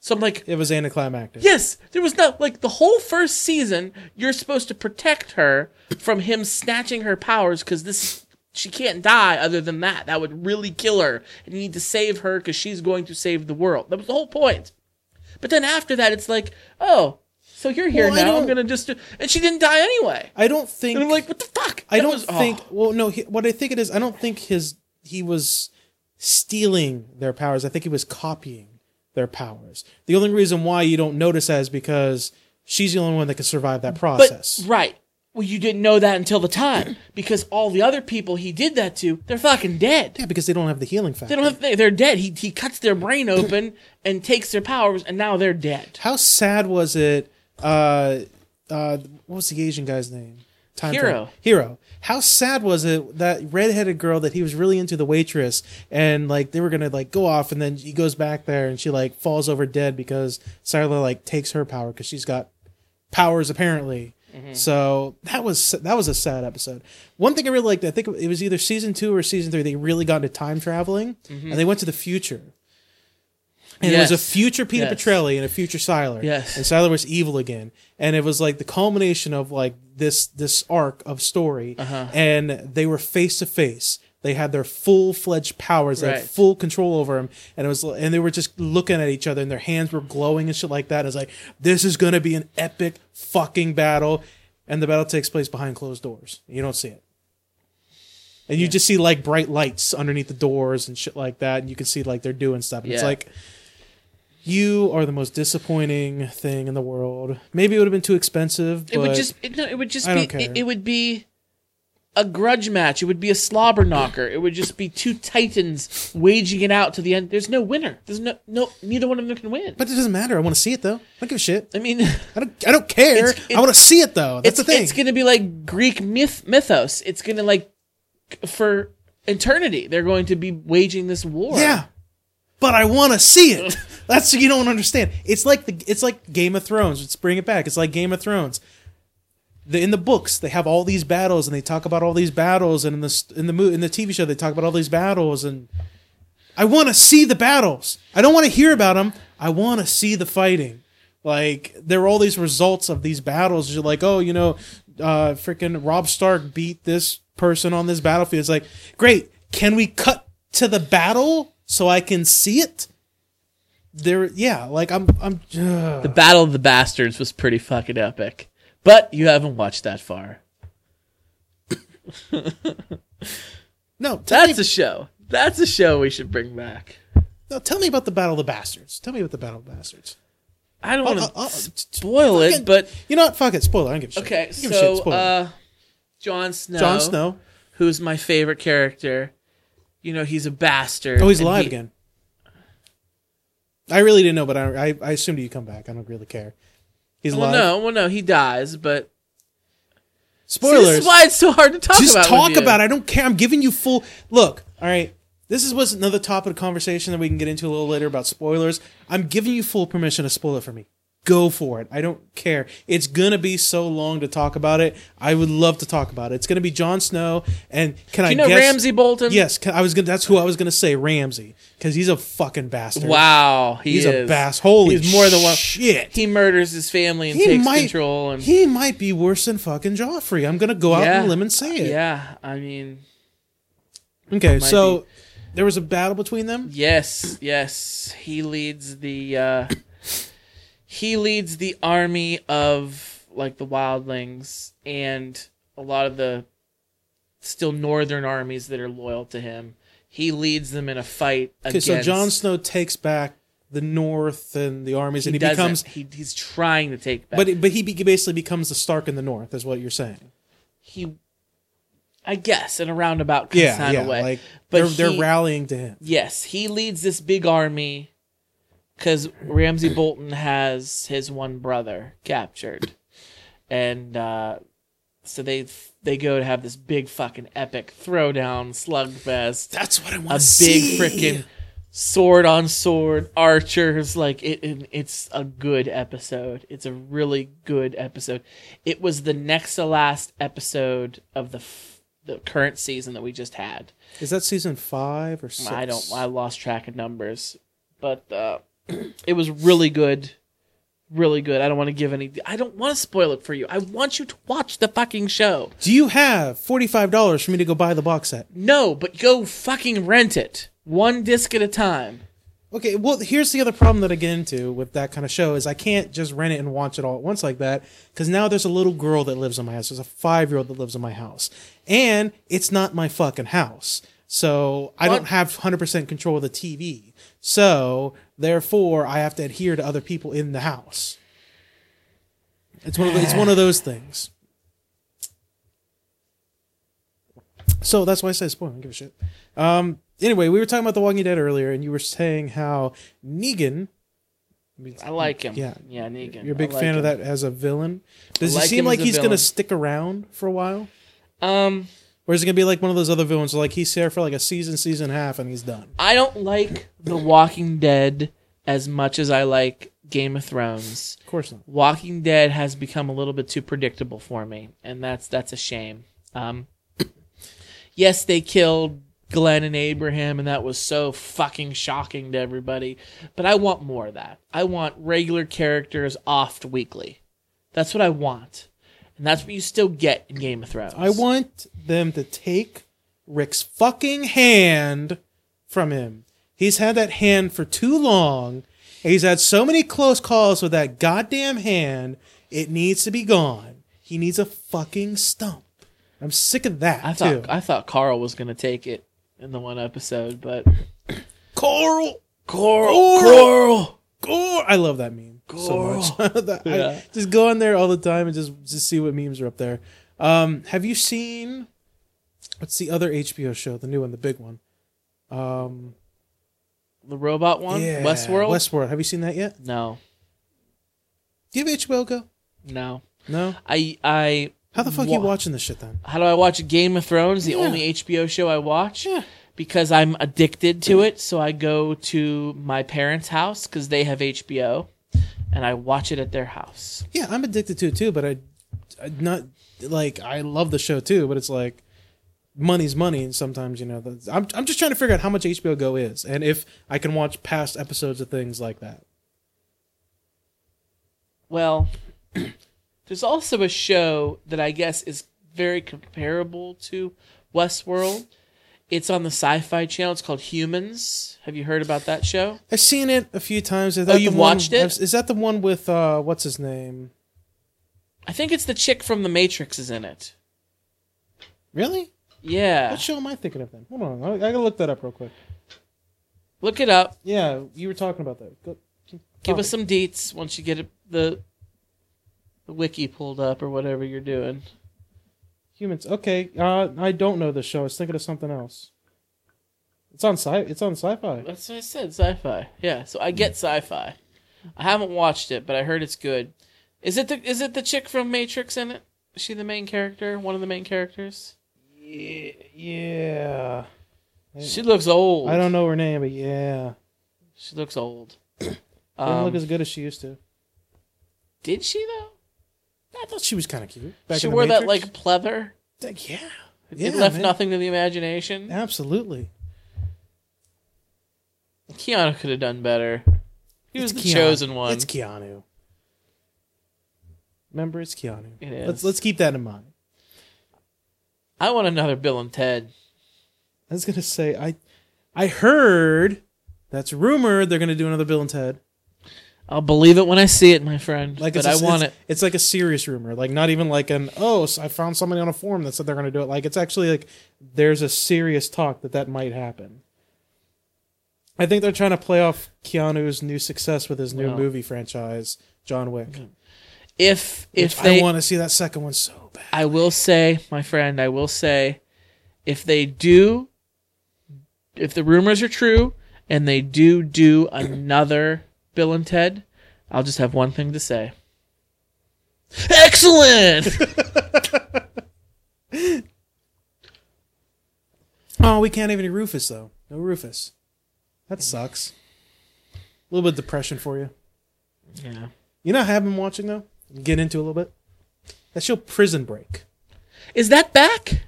So I'm like, it was anticlimactic Yes, there was no like the whole first season. You're supposed to protect her from him snatching her powers because this she can't die other than that. That would really kill her. And you need to save her because she's going to save the world. That was the whole point. But then after that, it's like, oh, so you're here Well, now. I'm gonna just do, and she didn't die anyway. I don't think And I'm like, what the fuck? I That don't was- oh. think. Well, no. He, what I think it is, I don't think his he was stealing their powers. I think he was copying their powers. The only reason why you don't notice that is because she's the only one that can survive that But process. right. Well, you didn't know that until the time because all the other people he did that to, they're fucking dead. yeah, because they don't have the healing factor. They don't have. They, they're dead. He he cuts their brain open and takes their powers, and now they're dead. How sad was it? Uh, uh, what was the Asian guy's name? Time Hero. Travel. Hero. How sad was it that redheaded girl that he was really into the waitress and like they were gonna like go off and then he goes back there and she like falls over dead because Sylar like takes her power because she's got powers apparently. Mm-hmm. So that was that was a sad episode. One thing I really liked, I think it was either season two or season three. They really got into time traveling mm-hmm. and they went to the future. And it was a future Peter Yes. Petrelli and a future Sylar. Yes. And Sylar was evil again. And it was like the culmination of like this this arc of story. Uh-huh. And they were face to face. They had their full fledged powers. They Right. had full control over him. And it was and they were just looking at each other and their hands were glowing and shit like that. It's like, this is gonna be an epic fucking battle. And the battle takes place behind closed doors. You don't see it. And you just see like bright lights underneath the doors and shit like that, and you can see like they're doing stuff. And It's like you are the most disappointing thing in the world. Maybe it would have been too expensive. It would just. It, no, it would just I be. It, it would be a grudge match. It would be a slobber knocker. It would just be two titans waging it out to the end. There's no winner. There's no no. Neither one of them can win. But it doesn't matter. I want to see it though. I don't give a shit. I mean. I don't. I don't care. It's- I want to see it though. That's it's, the thing. It's going to be like Greek myth mythos. It's going to like for eternity. They're going to be waging this war. yeah, but I want to see it. That's you don't understand. It's like the. It's like Game of Thrones. Let's bring it back. It's like Game of Thrones. The, in the books, they have all these battles, and they talk about all these battles, and in the in the mo- in the TV show, they talk about all these battles, and I want to see the battles. I don't want to hear about them. I want to see the fighting. Like there are all these results of these battles. You're like, oh, you know, uh, freaking Robb Stark beat this person on this battlefield. It's like, great. Can we cut to the battle so I can see it? There, yeah. Like I'm, I'm. ugh. The Battle of the Bastards was pretty fucking epic. But you haven't watched that far. no, tell That's me, a show. That's a show we should bring back. no, tell me about the Battle of the Bastards. Tell me about the Battle of the Bastards. I don't want to spoil fucking- it, but You know what? Fuck it. Spoiler. I don't give a shit. okay. Give a shit. So, Spoiler. uh, Jon Snow. john Snow. who's my favorite character. You know, he's a bastard. Oh, he's alive he- again. I really didn't know, but I, I, I assumed you come back. I don't really care. He's Well, alive. no, well, no, he dies. But See, Spoilers. this is why it's so hard to talk Just about. Just talk about it. I don't care. I'm giving you full look. All right. This is was another topic of conversation that we can get into a little later about spoilers. I'm giving you full permission to spoil it for me. Go for it. I don't care. It's gonna be so long to talk about it. I would love to talk about it. It's gonna be Jon Snow and can I You know guess? Ramsay Bolton? Yes, can, I was gonna. That's who I was gonna say. Ramsey, because he's a fucking bastard. Wow, he he's is. a bass. Holy, He's more than one. shit. He murders his family and He takes might- control. And He might be worse than fucking Joffrey. I'm gonna go out Yeah. on a limb and say it. yeah, I mean, Okay, so there was a battle between them. yes, yes. He leads the. uh He leads the army of like the wildlings and a lot of the still northern armies that are loyal to him. He leads them in a fight Okay, against. so Jon Snow takes back the North and the armies, he, and he becomes. he, he's trying to take back. But but he basically becomes the Stark in the North, is what you're saying. he, I guess, in a roundabout Yeah, kind yeah. of way. Like But they're he- they're rallying to him. Yes, he leads this big army because Ramsay Bolton has his one brother captured, and uh, so they they go to have this big fucking epic throwdown slugfest. That's what I want to big see. freaking sword on sword archers like it, it. It's a good episode. It's a really good episode. It was the next to last episode of the. F- the current season that we just had. Is that season five or six? I don't. I lost track of numbers, but uh, it was really good. really good. I don't want to give any. I don't want to spoil it for you. I want you to watch the fucking show. Do you have forty five dollars for me to go buy the box set? No, but go fucking rent it one disc at a time. Okay, well, here's the other problem that I get into with that kind of show is I can't just rent it and watch it all at once like that because now there's a little girl that lives in my house. There's a five year old that lives in my house, and it's not my fucking house, so I What? don't have hundred percent control of the TV. So therefore, I have to adhere to other people in the house. It's one of the, it's one of those things. So that's why I say spoil. I don't give a shit. Um. Anyway, we were talking about The Walking Dead earlier, and you were saying how Negan. I like him. Yeah. yeah, Negan. You're a big like fan of that as a villain. Does I he like seem like he's going to stick around for a while? Um, Or is it going to be like one of those other villains, like he's there for like a season, season and a half, and he's done? I don't like The Walking Dead as much as I like Game of Thrones. Of course not. Walking Dead has become a little bit too predictable for me, and that's that's a shame. Um, yes, they killed Glenn and Abraham, and that was so fucking shocking to everybody. But I want more of that. I want regular characters offed weekly. That's what I want, and that's what you still get in Game of Thrones. I want them to take Rick's fucking hand from him. He's had that hand for too long. He's had so many close calls with that goddamn hand. It needs to be gone. He needs a fucking stump. I'm sick of that I too. thought I thought Carl was gonna take it in the one episode, but Coral, Coral, Coral! Gore. I love that meme so much. That- I just go on there all the time and just just see what memes are up there. Um, have you seen what's the other HBO show, the new one, the big one? Um, the robot one, yeah, Westworld. Westworld. Have you seen that yet? no, Do you have HBO Go? no. No. I I How the fuck are you watching this shit then? how do I watch Game of Thrones? The Yeah. only HBO show I watch. Yeah. Because I'm addicted to it, so I go to my parents' house because they have HBO, and I watch it at their house. Yeah, I'm addicted to it too, but I, I not like I love the show too, but it's like money's money, and sometimes you know the, I'm I'm just trying to figure out how much HBO Go is, and if I can watch past episodes of things like that. Well, there's also a show that I guess is very comparable to Westworld. It's on the Sci-Fi Channel. It's called Humans. Have you heard about that show? I've seen it a few times. Is Oh, you've the one- watched it? Is that the one with uh, what's his name? I think it's the chick from The Matrix is in it. Really? Yeah, What show am I thinking of then? Hold on, I, I gotta look that up real quick. look it up. Yeah, you were talking about that. Go, Give us some deets once you get it, the the wiki pulled up or whatever you're doing. humans. Okay, uh, I don't know this show. I was thinking of something else. It's on sci. It's on sci-fi. That's what I said, sci-fi. Yeah, so I get sci-fi. I haven't watched it, but I heard it's good. Is it the is it the chick from Matrix in it? Is she the main character? One of the main characters? Yeah, yeah. She looks old. I don't know her name, but yeah, She looks old. doesn't Um, look as good as she used to. did she though? I thought she was kind of cute. Back she wore that like pleather. Like, yeah, It yeah, left man. nothing to the imagination. Absolutely. Keanu could have done better. He was the Keanu. chosen one. It's Keanu. Remember, it's Keanu. It is. Let's let's keep that in mind. I want another Bill and Ted. I was gonna say I, I heard that's rumored they're gonna do another Bill and Ted. I'll believe it when I see it, my friend. Like, but I want it's, it. It's like a serious rumor, like not even like an oh, I found somebody on a forum that said they're gonna do it. Like it's actually like there's a serious talk that that might happen. I think they're trying to play off Keanu's new success with his new movie franchise, John Wick. If if Which they, I want to see that second one so I will say, my friend, I will say, if they do, if the rumors are true and they do do another Bill and Ted, I'll just have one thing to say. Excellent. Oh, we can't have any Rufus though. No Rufus. That sucks. A little bit of depression for you. yeah. You know, what I have been watching though. Get into a little bit. That show, Prison Break. Is that back?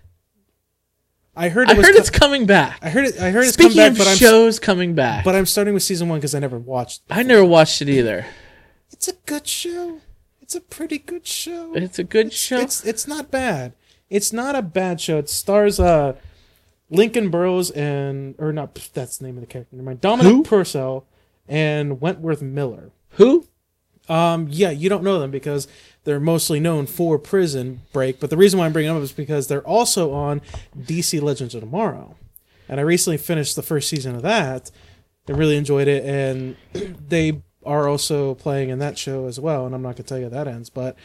I heard. I It was heard co- it's coming back. I heard it. I heard it's Speaking come back, of but I'm shows coming back, but I'm starting with season one because I never watched. I never watched it either. It's a good show. It's a pretty good show. It's a good show. It's it's not bad. It's not a bad show. It stars uh Lincoln Burrows and or not that's the name of the character. Never mind. Dominic Who? Purcell and Wentworth Miller. Who? Um, yeah, you don't know them because they're mostly known for Prison Break. But the reason why I'm bringing them up is because they're also on DC Legends of Tomorrow, and I recently finished the first season of that. and really enjoyed it, and they are also playing in that show as well. And I'm not gonna tell you how that ends, but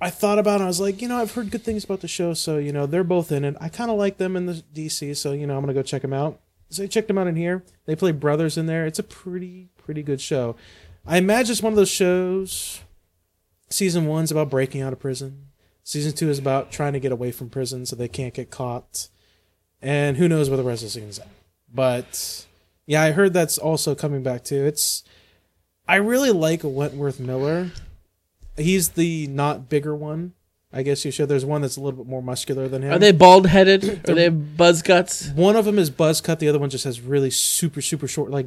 I thought about it. I was like, you know, I've heard good things about the show, so you know, they're both in it. I kind of like them in the DC, so you know, I'm gonna go check them out. So I checked them out in here. They play brothers in there. It's a pretty, pretty good show. I imagine it's one of those shows. Season one's about breaking out of prison. Season two is about trying to get away from prison so they can't get caught. And who knows where the rest of the season's at. But yeah, I heard that's also coming back too. It's I really like Wentworth Miller. He's the not bigger one. I guess you should. There's one that's a little bit more muscular than him. Are they bald headed? Are they buzz cuts? One of them is buzz cut. The other one just has really super super short. Like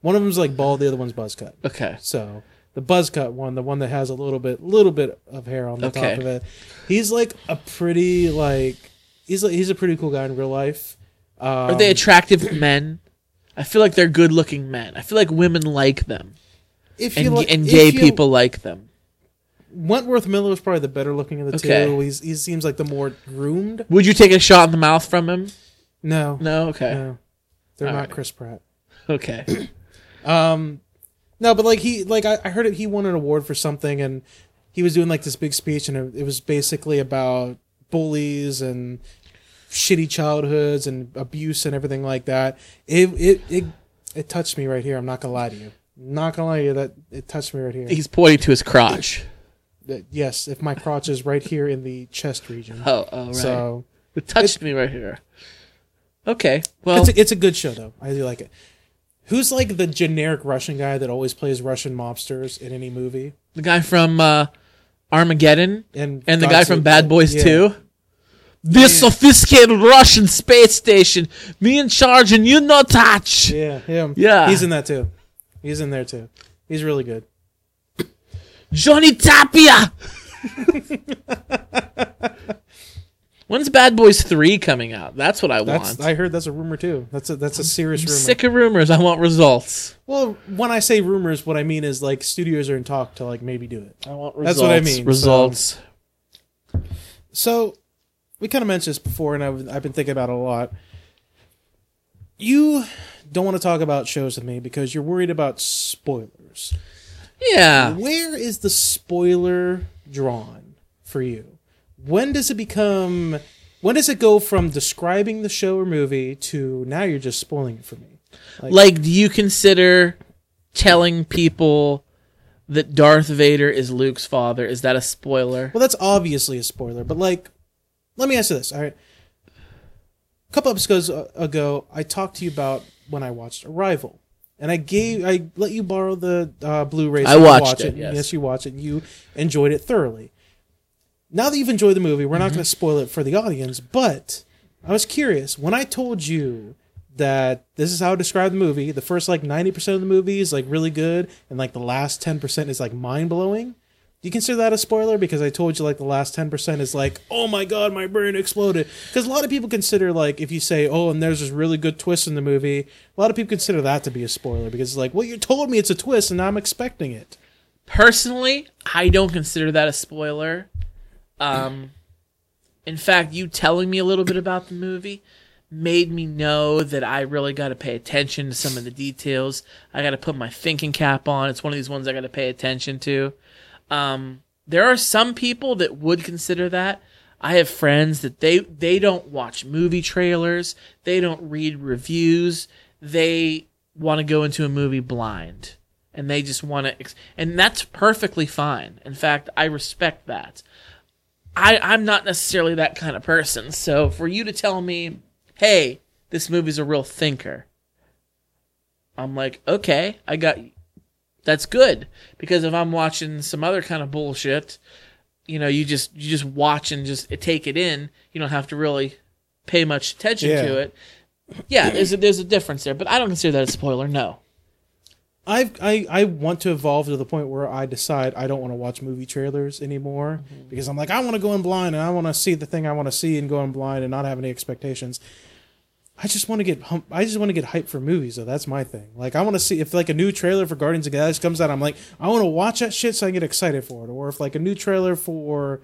one of them's like bald. The other one's buzz cut. Okay. So the buzz cut one, the one that has a little bit, little bit of hair on the Okay. top of it, he's like a pretty like he's like he's a pretty cool guy in real life. Um, Are they attractive men? I feel like they're good looking men. I feel like women like them. if And, like- and gay people like them. Wentworth Miller is probably the better looking of the Okay. two. He's he seems like the more groomed. Would you take a shot in the mouth from him? No, No? Okay. no, they're All not right. Chris Pratt. Okay. Um, no, but like he, like I, I heard it, he won an award for something, and he was doing like this big speech, and it, it was basically about bullies and shitty childhoods and abuse and everything like that. It, it, it, it touched me right here. I'm not gonna lie to you. Not gonna lie to you that it touched me right here. He's pointing to his crotch. Uh, yes, if my crotch is right here in the chest region. Oh, oh right. So it touched me right here. Okay. Well, it's a, it's a good show though. I do like it. Who's like the generic Russian guy that always plays Russian mobsters in any movie? the guy from uh, Armageddon And and the guy from Bad Boys yeah. 2. This Yeah. sophisticated Russian space station, me in charge and you no touch. Yeah, him. Yeah. He's in that too. He's in there too. He's really good. Johnny Tapia. When's Bad Boys 3 coming out? That's what I That's want. I heard that's a rumor too. That's a that's a serious rumor. Sick of rumors. I want results. Well, when I say rumors, what I mean is like studios are in talk to like maybe do it. I want results. That's what I mean, so- Results. So we kind of mentioned this before, and I've I've been thinking about it a lot. You don't want to talk about shows with me because you're worried about spoilers. yeah. Where is the spoiler drawn for you? When does it become? When does it go from describing the show or movie to now you're just spoiling it for me? Like, do you consider telling people that Darth Vader is Luke's father? Is that a spoiler? Well, that's obviously a spoiler, but like, let me ask you this. All right, a couple episodes a- ago, I talked to you about when I watched Arrival, and I gave I let you borrow the uh, Blu-ray. so I watched watch it, yes. you watched it. You enjoyed it thoroughly. Now that you've enjoyed the movie, we're not Mm-hmm. going to spoil it for the audience, but I was curious when I told you that this is how I describe the movie. The first like ninety percent of the movie is like really good, and like the last ten percent is like mind blowing. Do you consider that a spoiler? Because I told you like the last ten percent is like, oh my god, my brain exploded. Because a lot of people consider like if you say, oh, and there's this really good twist in the movie, a lot of people consider that to be a spoiler because it's like, well, you told me it's a twist, and now I'm expecting it. Personally, I don't consider that a spoiler. Um, in fact, you telling me a little bit about the movie made me know that I really got to pay attention to some of the details. I got to put my thinking cap on. It's one of these ones I got to pay attention to. Um, there are some people that would consider that. I have friends that they they don't watch movie trailers, they don't read reviews, they want to go into a movie blind and they just want to ex- and that's perfectly fine. In fact, I respect that. I I'm not necessarily that kind of person. So for you to tell me, "Hey, this movie's a real thinker." I'm like, "Okay, I got that's good because if I'm watching some other kind of bullshit, you know, you just you just watch and just take it in. You don't have to really pay much attention Yeah. to it. Yeah, there's a, there's a difference there, but I don't consider that a spoiler. No. I've, I I want to evolve to the point where I decide I don't want to watch movie trailers anymore Mm-hmm. because I'm like I want to go in blind and I want to see the thing I want to see and go in blind and not have any expectations. I just want to get hum- I just want to get hyped for movies though. That's my thing. Like I want to see if like a new trailer for Guardians of the Galaxy comes out. I'm like I want to watch that shit so I can get excited for it. Or if like a new trailer for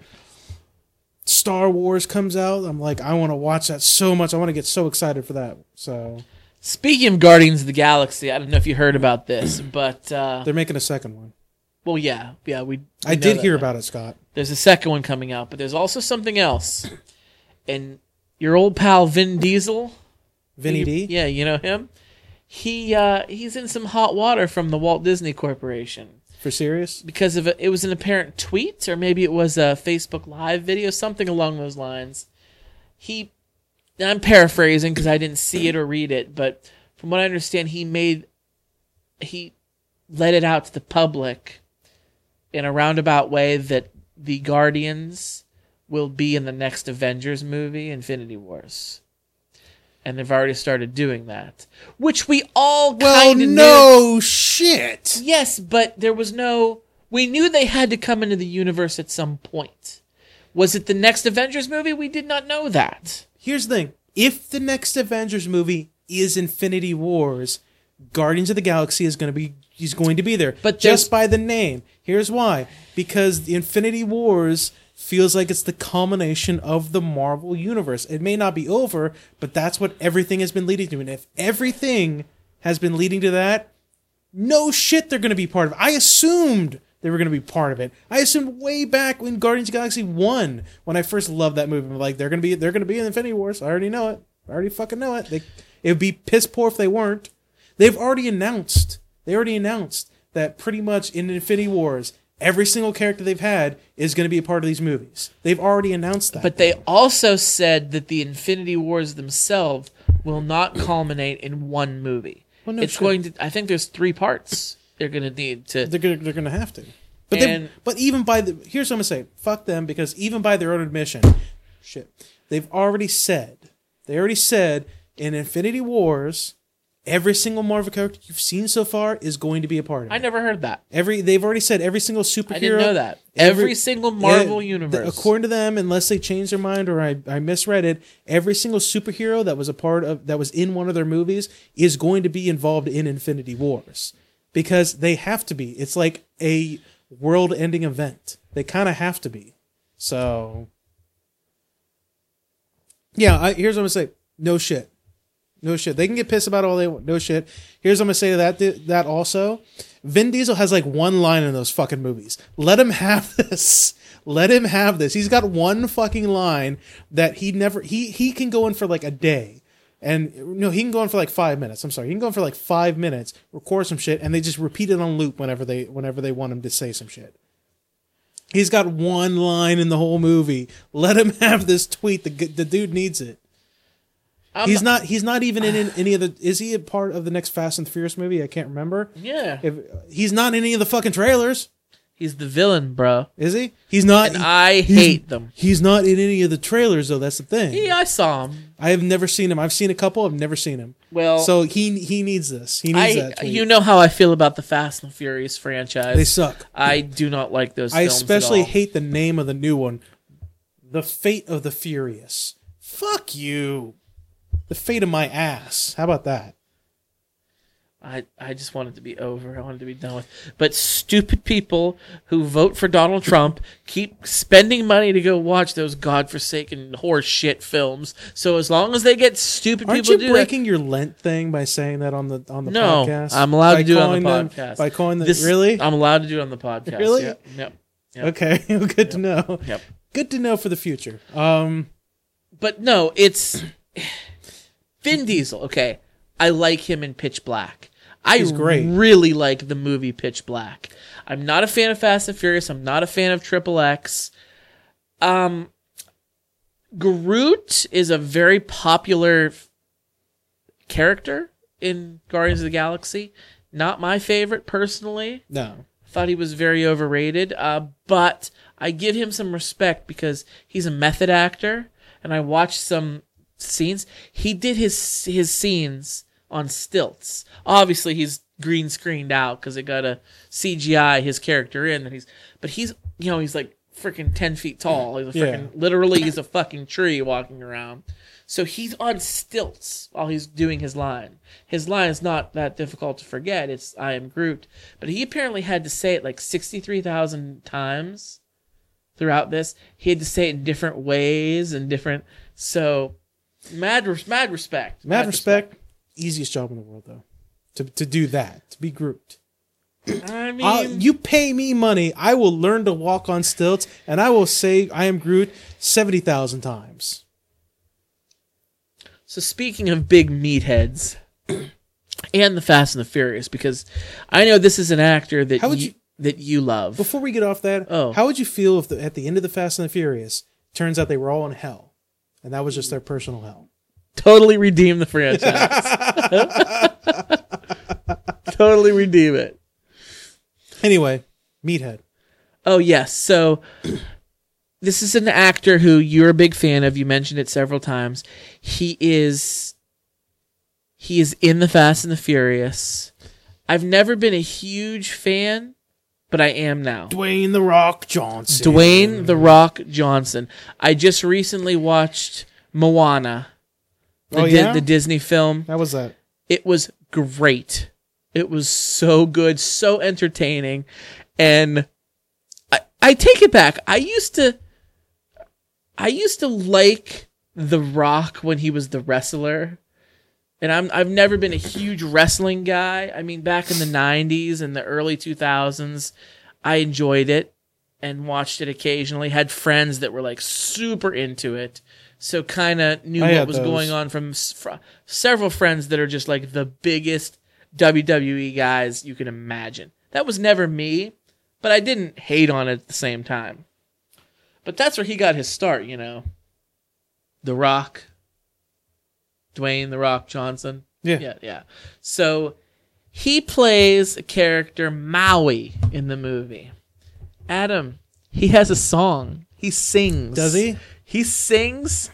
Star Wars comes out, I'm like I want to watch that so much. I want to get so excited for that. So Speaking of Guardians of the Galaxy, I don't know if you heard about this, but uh, they're making a second one. well, yeah, yeah, we. we I did hear now. about it, Scott. There's a second one coming out, but there's also something else. And your old pal Vin Diesel, Vinny you- D. yeah, you know him. He uh, he's in some hot water from the Walt Disney Corporation For serious? because of a, it was an apparent tweet or maybe it was a Facebook Live video, something along those lines. He, I'm paraphrasing because I didn't see it or read it, but from what I understand, he made he let it out to the public in a roundabout way that the Guardians will be in the next Avengers movie, Infinity Wars. And they've already started doing that, which we all Well, kind of knew. no shit. Yes, but there was no. We knew they had to come into the universe at some point. Was it the next Avengers movie? We did not know that. Here's the thing: if the next Avengers movie is Infinity Wars, Guardians of the Galaxy is going to be he's going to be there. But just by the name, here's why: because the Infinity Wars feels like it's the culmination of the Marvel universe. It may not be over, but that's what everything has been leading to. And if everything has been leading to that, no shit they're going to be part of it. I assumed they were going to be part of it. I assumed way back when Guardians of the Galaxy 1 when I first loved that movie I'm like they're going to be they're going to be in Infinity Wars. I already know it. I already fucking know it. They it would be piss poor if they weren't. They've already announced. They already announced that pretty much in Infinity Wars every single character they've had is going to be a part of these movies. They've already announced that. But they also said that the Infinity Wars themselves will not culminate in one movie. Well, no it's shit. going to. I think there's three parts they're going to need to. they're gonna they're gonna have to. But they, but even by the here's what I'm gonna say. Fuck them because even by their own admission, shit, they've already said they already said in Infinity Wars, every single Marvel character you've seen so far is going to be a part of it. I never heard that. Every they've already said every single superhero. I didn't know that. Every, single Marvel Yeah, universe. according to them, unless they change their mind or I, I misread it, every single superhero that was a part of that was in one of their movies is going to be involved in Infinity Wars because they have to be. It's like a world-ending event. They kind of have to be. So, yeah. I, here's what I'm gonna say. No shit. No shit. They can get pissed about all they want. No shit. Here's what I'm gonna say to that. That also, Vin Diesel has like one line in those fucking movies. Let him have this. Let him have this. He's got one fucking line that he never. He he can go in for like a day, and no, he can go in for like five minutes. I'm sorry, he can go in for like five minutes, record some shit, and they just repeat it on loop whenever they whenever they want him to say some shit. He's got one line in the whole movie. Let him have this tweet. The the dude needs it. I'm- He's not. He's not even in any of the. Is he a part of the next Fast and Furious movie? I can't remember. Yeah, If he's not in any of the fucking trailers, he's the villain, bro. is he? He's not. And I hate them. He's not in any of the trailers though. That's the thing. Yeah, I saw him. I have never seen him. I've seen a couple. I've never seen him. Well, So he he needs this. He needs I that. Tweet. you know how I feel about the Fast and Furious franchise. they suck. I do not like those. I films at especially all. hate the name of the new one, The Fate of the Furious. Fuck you. The fate of my ass. How about that? I, I just wanted to be over. I wanted to be done with. But stupid people who vote for Donald Trump keep spending money to go watch those godforsaken horse shit films. So as long as they get stupid Aren't people you to do breaking your Lent thing by saying that on the on the that, no, podcast? I'm allowed By to do it on the calling them- podcast. by calling them This- really. I'm allowed to do it on the podcast. Really? Yep. Yep. Yep. Okay, good to know. Yep. Good to know for the future. Um, But no, it's Vin Diesel. Okay, I like him in Pitch Black. I He's great. really like the movie Pitch Black. I'm not a fan of Fast and Furious. I'm not a fan of Triple X. Um, Groot is a very popular f- character in Guardians of the Galaxy. Not my favorite personally no, thought he was very overrated. Uh, but I give him some respect because he's a method actor, and I watched some scenes. He did his his scenes on stilts. Obviously, he's green screened out because they got to CGI his character in. And he's, but he's, you know, he's like freaking ten feet tall. He's a Yeah. freaking, literally, he's a fucking tree walking around. So he's on stilts while he's doing his line. His line is not that difficult to forget. It's "I am Groot," but he apparently had to say it like sixty-three thousand times throughout this. He had to say it in different ways and different. So, mad, mad respect. Mad respect. Easiest job in the world, though. To, to do that, to be Groot. I mean, Uh, you pay me money, I will learn to walk on stilts, and I will say I am Groot 70,000 times. So speaking of big meatheads and the Fast and the Furious, because I know this is an actor that you, you- that you love. Before we get off that, Oh. how would you feel if the, at the end of the Fast and the Furious, turns out they were all in hell, and that was just their personal hell? Totally redeem the franchise. totally redeem it. Anyway, Meathead. Oh yes. So this is an actor who you're a big fan of. You mentioned it several times. He is he is in the Fast and the Furious. I've never been a huge fan, but I am now. Dwayne The Rock Johnson. Dwayne the Rock Johnson. I just recently watched Moana, the, Oh, Di- the Disney film. How was that? It was great. It was so good, so entertaining, and I I take it back. I used to I used to like The Rock when he was the wrestler. And I'm I've never been a huge wrestling guy. I mean, back in the '90s and the early 2000s, I enjoyed it and watched it occasionally. Had friends that were like super into it, so kind of knew I what was those. going on from s- fr- several friends that are just like the biggest WWE guys you can imagine. That was never me, but I didn't hate on it at the same time. But that's where he got his start, you know. The Rock, Dwayne The Rock Johnson. Yeah. Yeah, yeah. So he plays a character Maui in the movie. Adam, he has a song. He sings. Does he? He sings.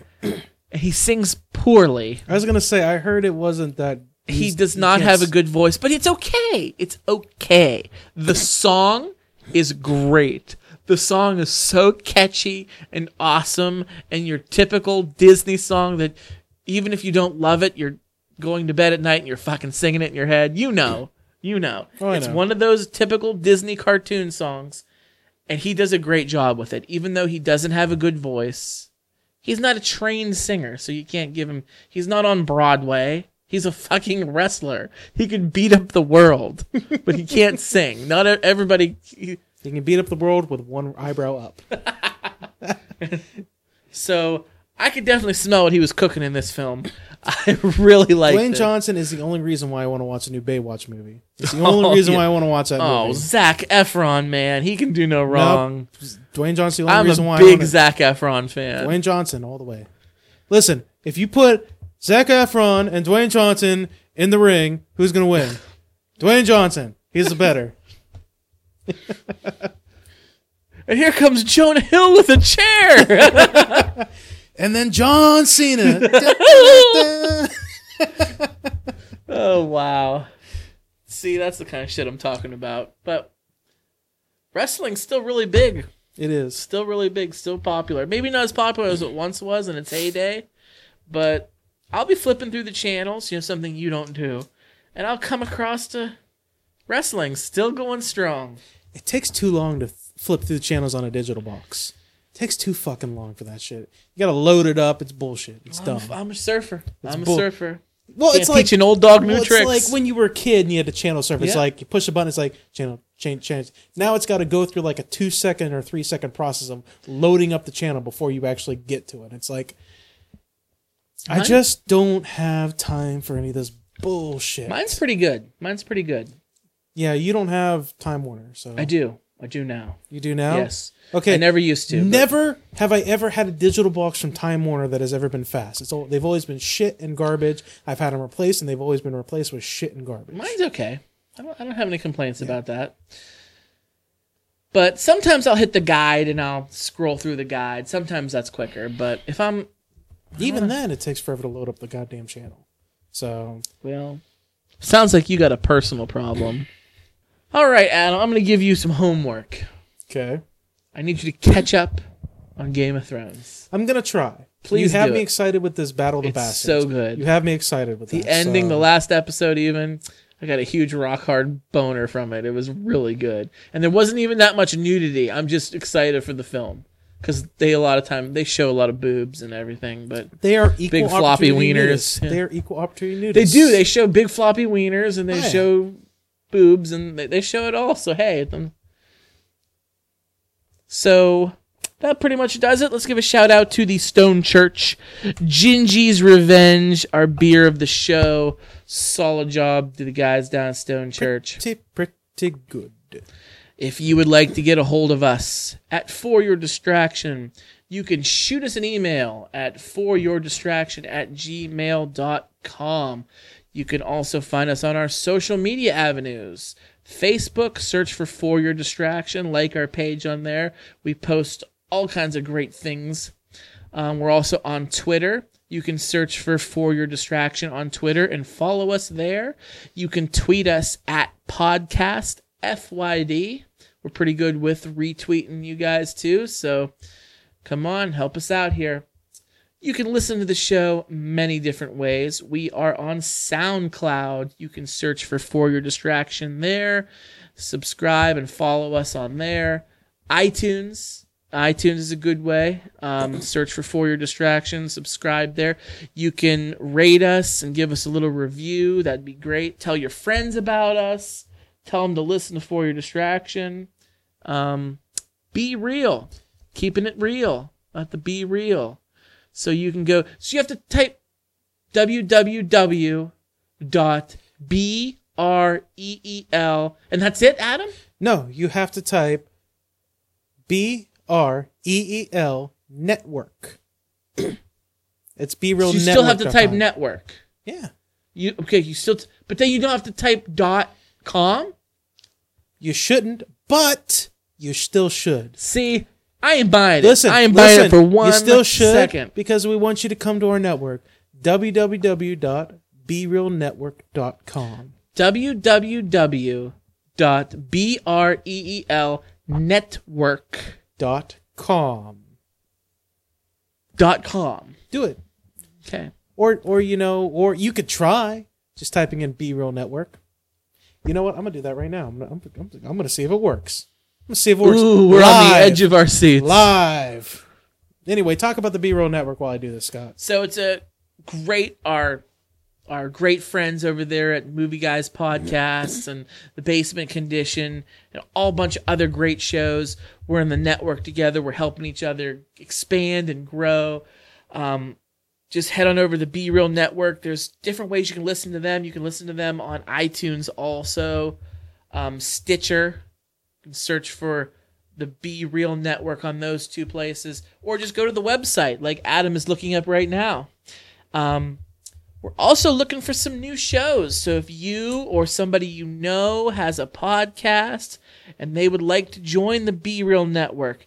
he sings poorly. I was gonna say I heard it wasn't that. He does not have a good voice, but it's okay. It's okay. The song is great. The song is so catchy and awesome, and your typical Disney song that even if you don't love it, you're going to bed at night and you're fucking singing it in your head. You know. You know. Oh, it's know. one of those typical Disney cartoon songs, and he does a great job with it. Even though he doesn't have a good voice, he's not a trained singer, so you can't give him. He's not on Broadway. He's a fucking wrestler. He could beat up the world, but he can't sing. Not everybody. he- He can beat up the world with one eyebrow up. So I could definitely smell what he was cooking in this film. I really like Dwayne Johnson is the only reason why I want to watch a new Baywatch movie. It's the oh, only Oh, reason yeah. why I want to watch that Oh, movie. Zac Efron, man, he can do no wrong. Dwayne Johnson, the only reason why I'm a big Zac Efron fan. Dwayne Johnson all the way. Listen, if you put Zac Efron and Dwayne Johnson in the ring, who's gonna win? Dwayne Johnson. He's the better. And here comes Jonah Hill with a chair. And then John Cena. oh wow. See, that's the kind of shit I'm talking about. But wrestling's still really big. it is. Still really big, still popular. Maybe not as popular as it once was in its heyday, but I'll be flipping through the channels, you know, something you don't do, and I'll come across to wrestling still going strong. It takes too long to flip through the channels on a digital box. Takes too fucking long for that shit. You gotta load it up. It's bullshit. It's I'm, dumb. I'm a surfer. I'm bull- a surfer. well, Can't it's like teach an old dog new well, tricks. It's like when you were a kid and you had to channel surf. It's Yeah. like you push a button. It's like channel change change. Now it's got to go through like a two second or three second process of loading up the channel before you actually get to it. It's like I just don't have time for any of this bullshit. Mine's pretty good. Mine's pretty good. yeah, you don't have Time Warner, so I do. I do now. you do now. Yes. Okay. I never used to. but- Never have I ever had a digital box from Time Warner that has ever been fast. It's all, they've always been shit and garbage. I've had them replaced, and they've always been replaced with shit and garbage. Mine's okay. I don't, I don't have any complaints about that. But sometimes I'll hit the guide and I'll scroll through the guide. Sometimes that's quicker. But if I'm, Even then, it takes forever to load up the goddamn channel. So well, Sounds like you got a personal problem. All right, Adam, I'm going to give you some homework. Okay. I need you to catch up on Game of Thrones. I'm gonna try. Please you have me it. excited with this Battle of the It's Bastards. so good. You have me excited with The that, ending, so- the last episode, even I got a huge rock hard boner from it. It was really good, and there wasn't even that much nudity. I'm just excited for the film because they a lot of time they show a lot of boobs and everything, but They are equal Big floppy wieners. Yeah. They are equal opportunity nudists. they do. They show big floppy wieners and they yeah. show boobs and they, they show it all. So hey, them. So that pretty much does it. Let's give a shout out to the Stone Church, Gingy's Revenge, our beer of the show. Solid job to the guys down at Stone Church. pretty, pretty good. If you would like to get a hold of us at For Your Distraction, you can shoot us an email at foryourdistraction at gmail.com. You can also find us on our social media avenues. Facebook, search for For Your Distraction, like our page on there. We post all kinds of great things. Um, we're also on Twitter. You can search for For Your Distraction on Twitter and follow us there. You can tweet us at podcast FYD. We're pretty good with retweeting you guys too, so come on, help us out here. You can listen to the show many different ways. We are on SoundCloud. You can search for For Your Distraction there. Subscribe and follow us on there. iTunes. iTunes is a good way. Um, search for For Your Distraction. Subscribe there. You can rate us and give us a little review. That'd be great. Tell your friends about us. Tell them to listen to For Your Distraction. Um, be real. Keeping it real. Let the be real. So you can go. So you have to type www dot www.breel, and that's it, Adam. No, you have to type B R E E L network. it's B real. you still have to type network. Yeah, You okay? You still, t- but then you don't have to type dot com. you shouldn't, but you still should. See, I ain't buying Listen, it. I am buying listen, it for one You still should second. because we want you to come to our network. www.brealnetwork.com. www.breelnetwork.com. Dot com. Do it. Okay. Or or you know, or you could try just typing in B Real Network. You know what? I'm gonna do that right now. I'm gonna, I'm, I'm, I'm gonna see if it works. I'm gonna see if it works. Ooh, we're on the edge of our seats. live. Anyway, talk about the B Real Network while I do this, Scott. So it's a great our our great friends over there at Movie Guys Podcasts and The Basement Condition and all bunch of other great shows. We're in the network together. We're helping each other expand and grow. Um, just head on over to the Be Real Network. There's different ways you can listen to them. You can listen to them on iTunes also, um, Stitcher. Search for the Be Real Network on those two places, or just go to the website like Adam is looking up right now. Um, we're also looking for some new shows. So if you or somebody you know has a podcast and they would like to join the Be Real Network,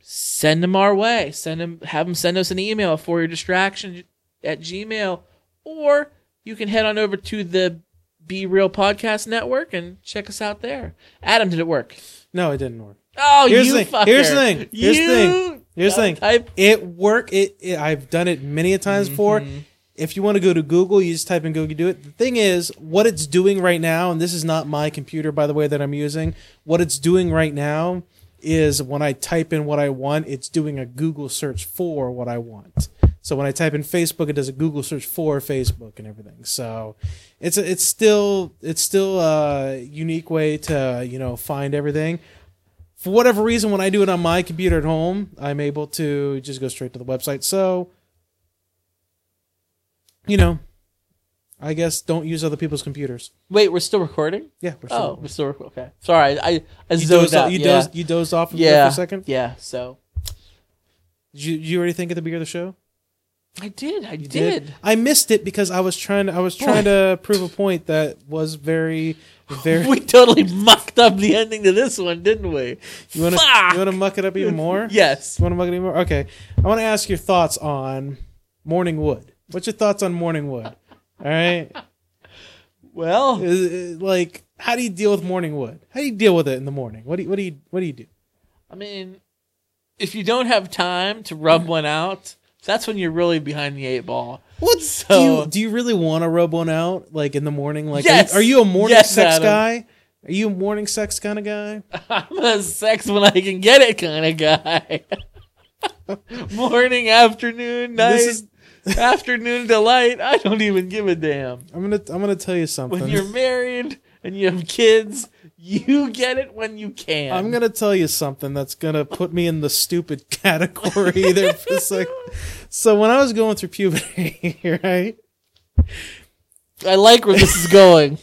send them our way. Send them, have them send us an email for your distraction at Gmail, or you can head on over to the Be Real Podcast Network and check us out there. Adam, did it work? No, it didn't work. Oh, Here's you the thing. fucker. Here's the thing. Here's the thing. Here's the thing. type- It work. It, it. I've done it many a times before. Mm-hmm. If you want to go to Google, you just type in Google. Do it. The thing is, what it's doing right now, and this is not my computer, by the way, that I'm using. What it's doing right now is when I type in what I want, it's doing a Google search for what I want. So when I type in Facebook, it does a Google search for Facebook and everything. So it's it's still it's still a unique way to you know find everything for whatever reason, when I do it on my computer at home, I'm able to just go straight to the website. So, you know, I guess don't use other people's computers. Wait, we're still recording? Yeah, we're still. Oh, still. we're still recording. Okay. Sorry, I, I you dozed, out. you, yeah. dozed, you dozed off yeah. for a second. Yeah, so. Did you, did you already think of the beginning of the show? I did. I You did. I missed it because I was trying. To, I was trying to prove a point that was very, very. We totally mucked up the ending to this one, didn't we? you want to you want to muck it up even more? Yes. You want to muck it even more? Okay. I want to ask your thoughts on Morning Wood. What's your thoughts on Morning Wood? All right. Well, Is- is- like, how do you deal with morning wood? How do you deal with it in the morning? What do you, what do you what do you do? I mean, if you don't have time to rub one out, that's when you're really behind the eight ball. What So- do you do? You really want to rub one out like in the morning? Like, Yes. are, you, are you a morning Yes, sex Adam. guy? Are you a morning sex kind of guy? I'm a sex when I can get it kind of guy. Morning, afternoon, night, is- afternoon delight. I don't even give a damn. I'm gonna I'm gonna tell you something. When you're married and you have kids, you get it when you can. I'm gonna tell you something that's gonna put me in the stupid category there for a sec. So when I was going through puberty, right, I like where this is going.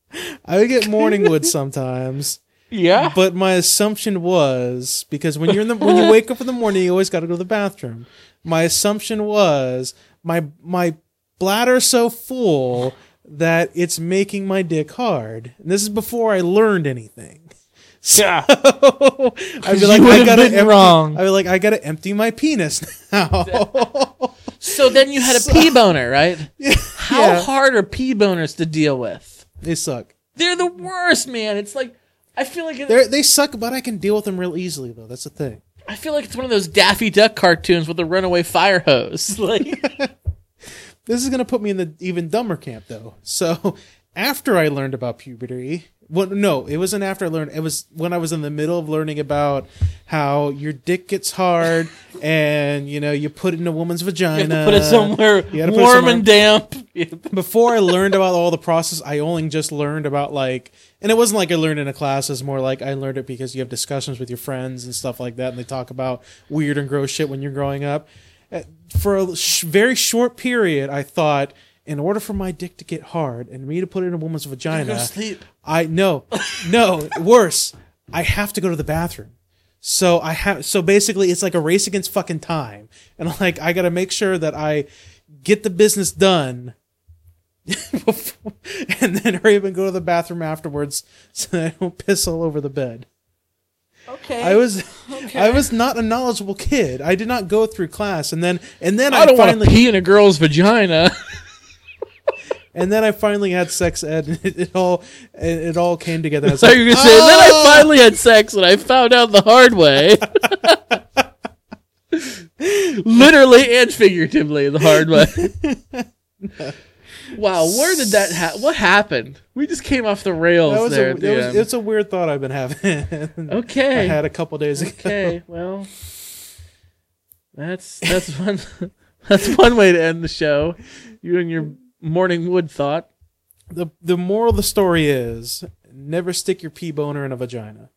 I would get morning wood sometimes. Yeah. But my assumption was because when you're in the when you wake up in the morning, you always got to go to the bathroom. My assumption was my my bladder's so full that it's making my dick hard. And this is before I learned anything. Yeah. I'd be like, I gotta been empty, wrong. I'd be like, I gotta empty my penis now. So then you had a pee boner, right? Yeah, How Yeah. hard are pee boners to deal with? they suck. They're the worst, man. It's like I feel like it, They they suck, but I can deal with them real easily though. That's the thing. I feel like it's one of those Daffy Duck cartoons with a runaway fire hose. Like This is going to put me in the even dumber camp, though. So, after I learned about puberty, well, no, it wasn't after I learned. It was when I was in the middle of learning about how your dick gets hard, and you know you put it in a woman's you vagina. put it somewhere you it warm somewhere- and damp. Before I learned about all the process, I only just learned about like, and it wasn't like I learned in a class. It's more like I learned it because you have discussions with your friends and stuff like that, and they talk about weird and gross shit when you're growing up. Uh, For a sh- very short period, I thought, in order for my dick to get hard and me to put it in a woman's vagina, to sleep. I no, no, worse. I have to go to the bathroom. So I have. So basically, it's like a race against fucking time, and like I got to make sure that I get the business done, and then hurry up and go to the bathroom afterwards, so that I don't piss all over the bed. Okay. I was, I was not a knowledgeable kid. I did not go through class, and then and then I, I don't want finally to pee in a girl's vagina. and then I finally had sex ed, and it, it all it, it all came together. I was So like, you're gonna say, and then I "Oh!" finally had sex and I found out the hard way. Literally and figuratively, the hard way. Wow, where did that ha- What happened? We just came off the rails there. a, the was, it's a weird thought I've been having. okay. I had a couple days ago. okay. Well, that's that's one that's one way to end the show. You and your morning wood thought. The the moral of the story is never stick your pee boner in a vagina.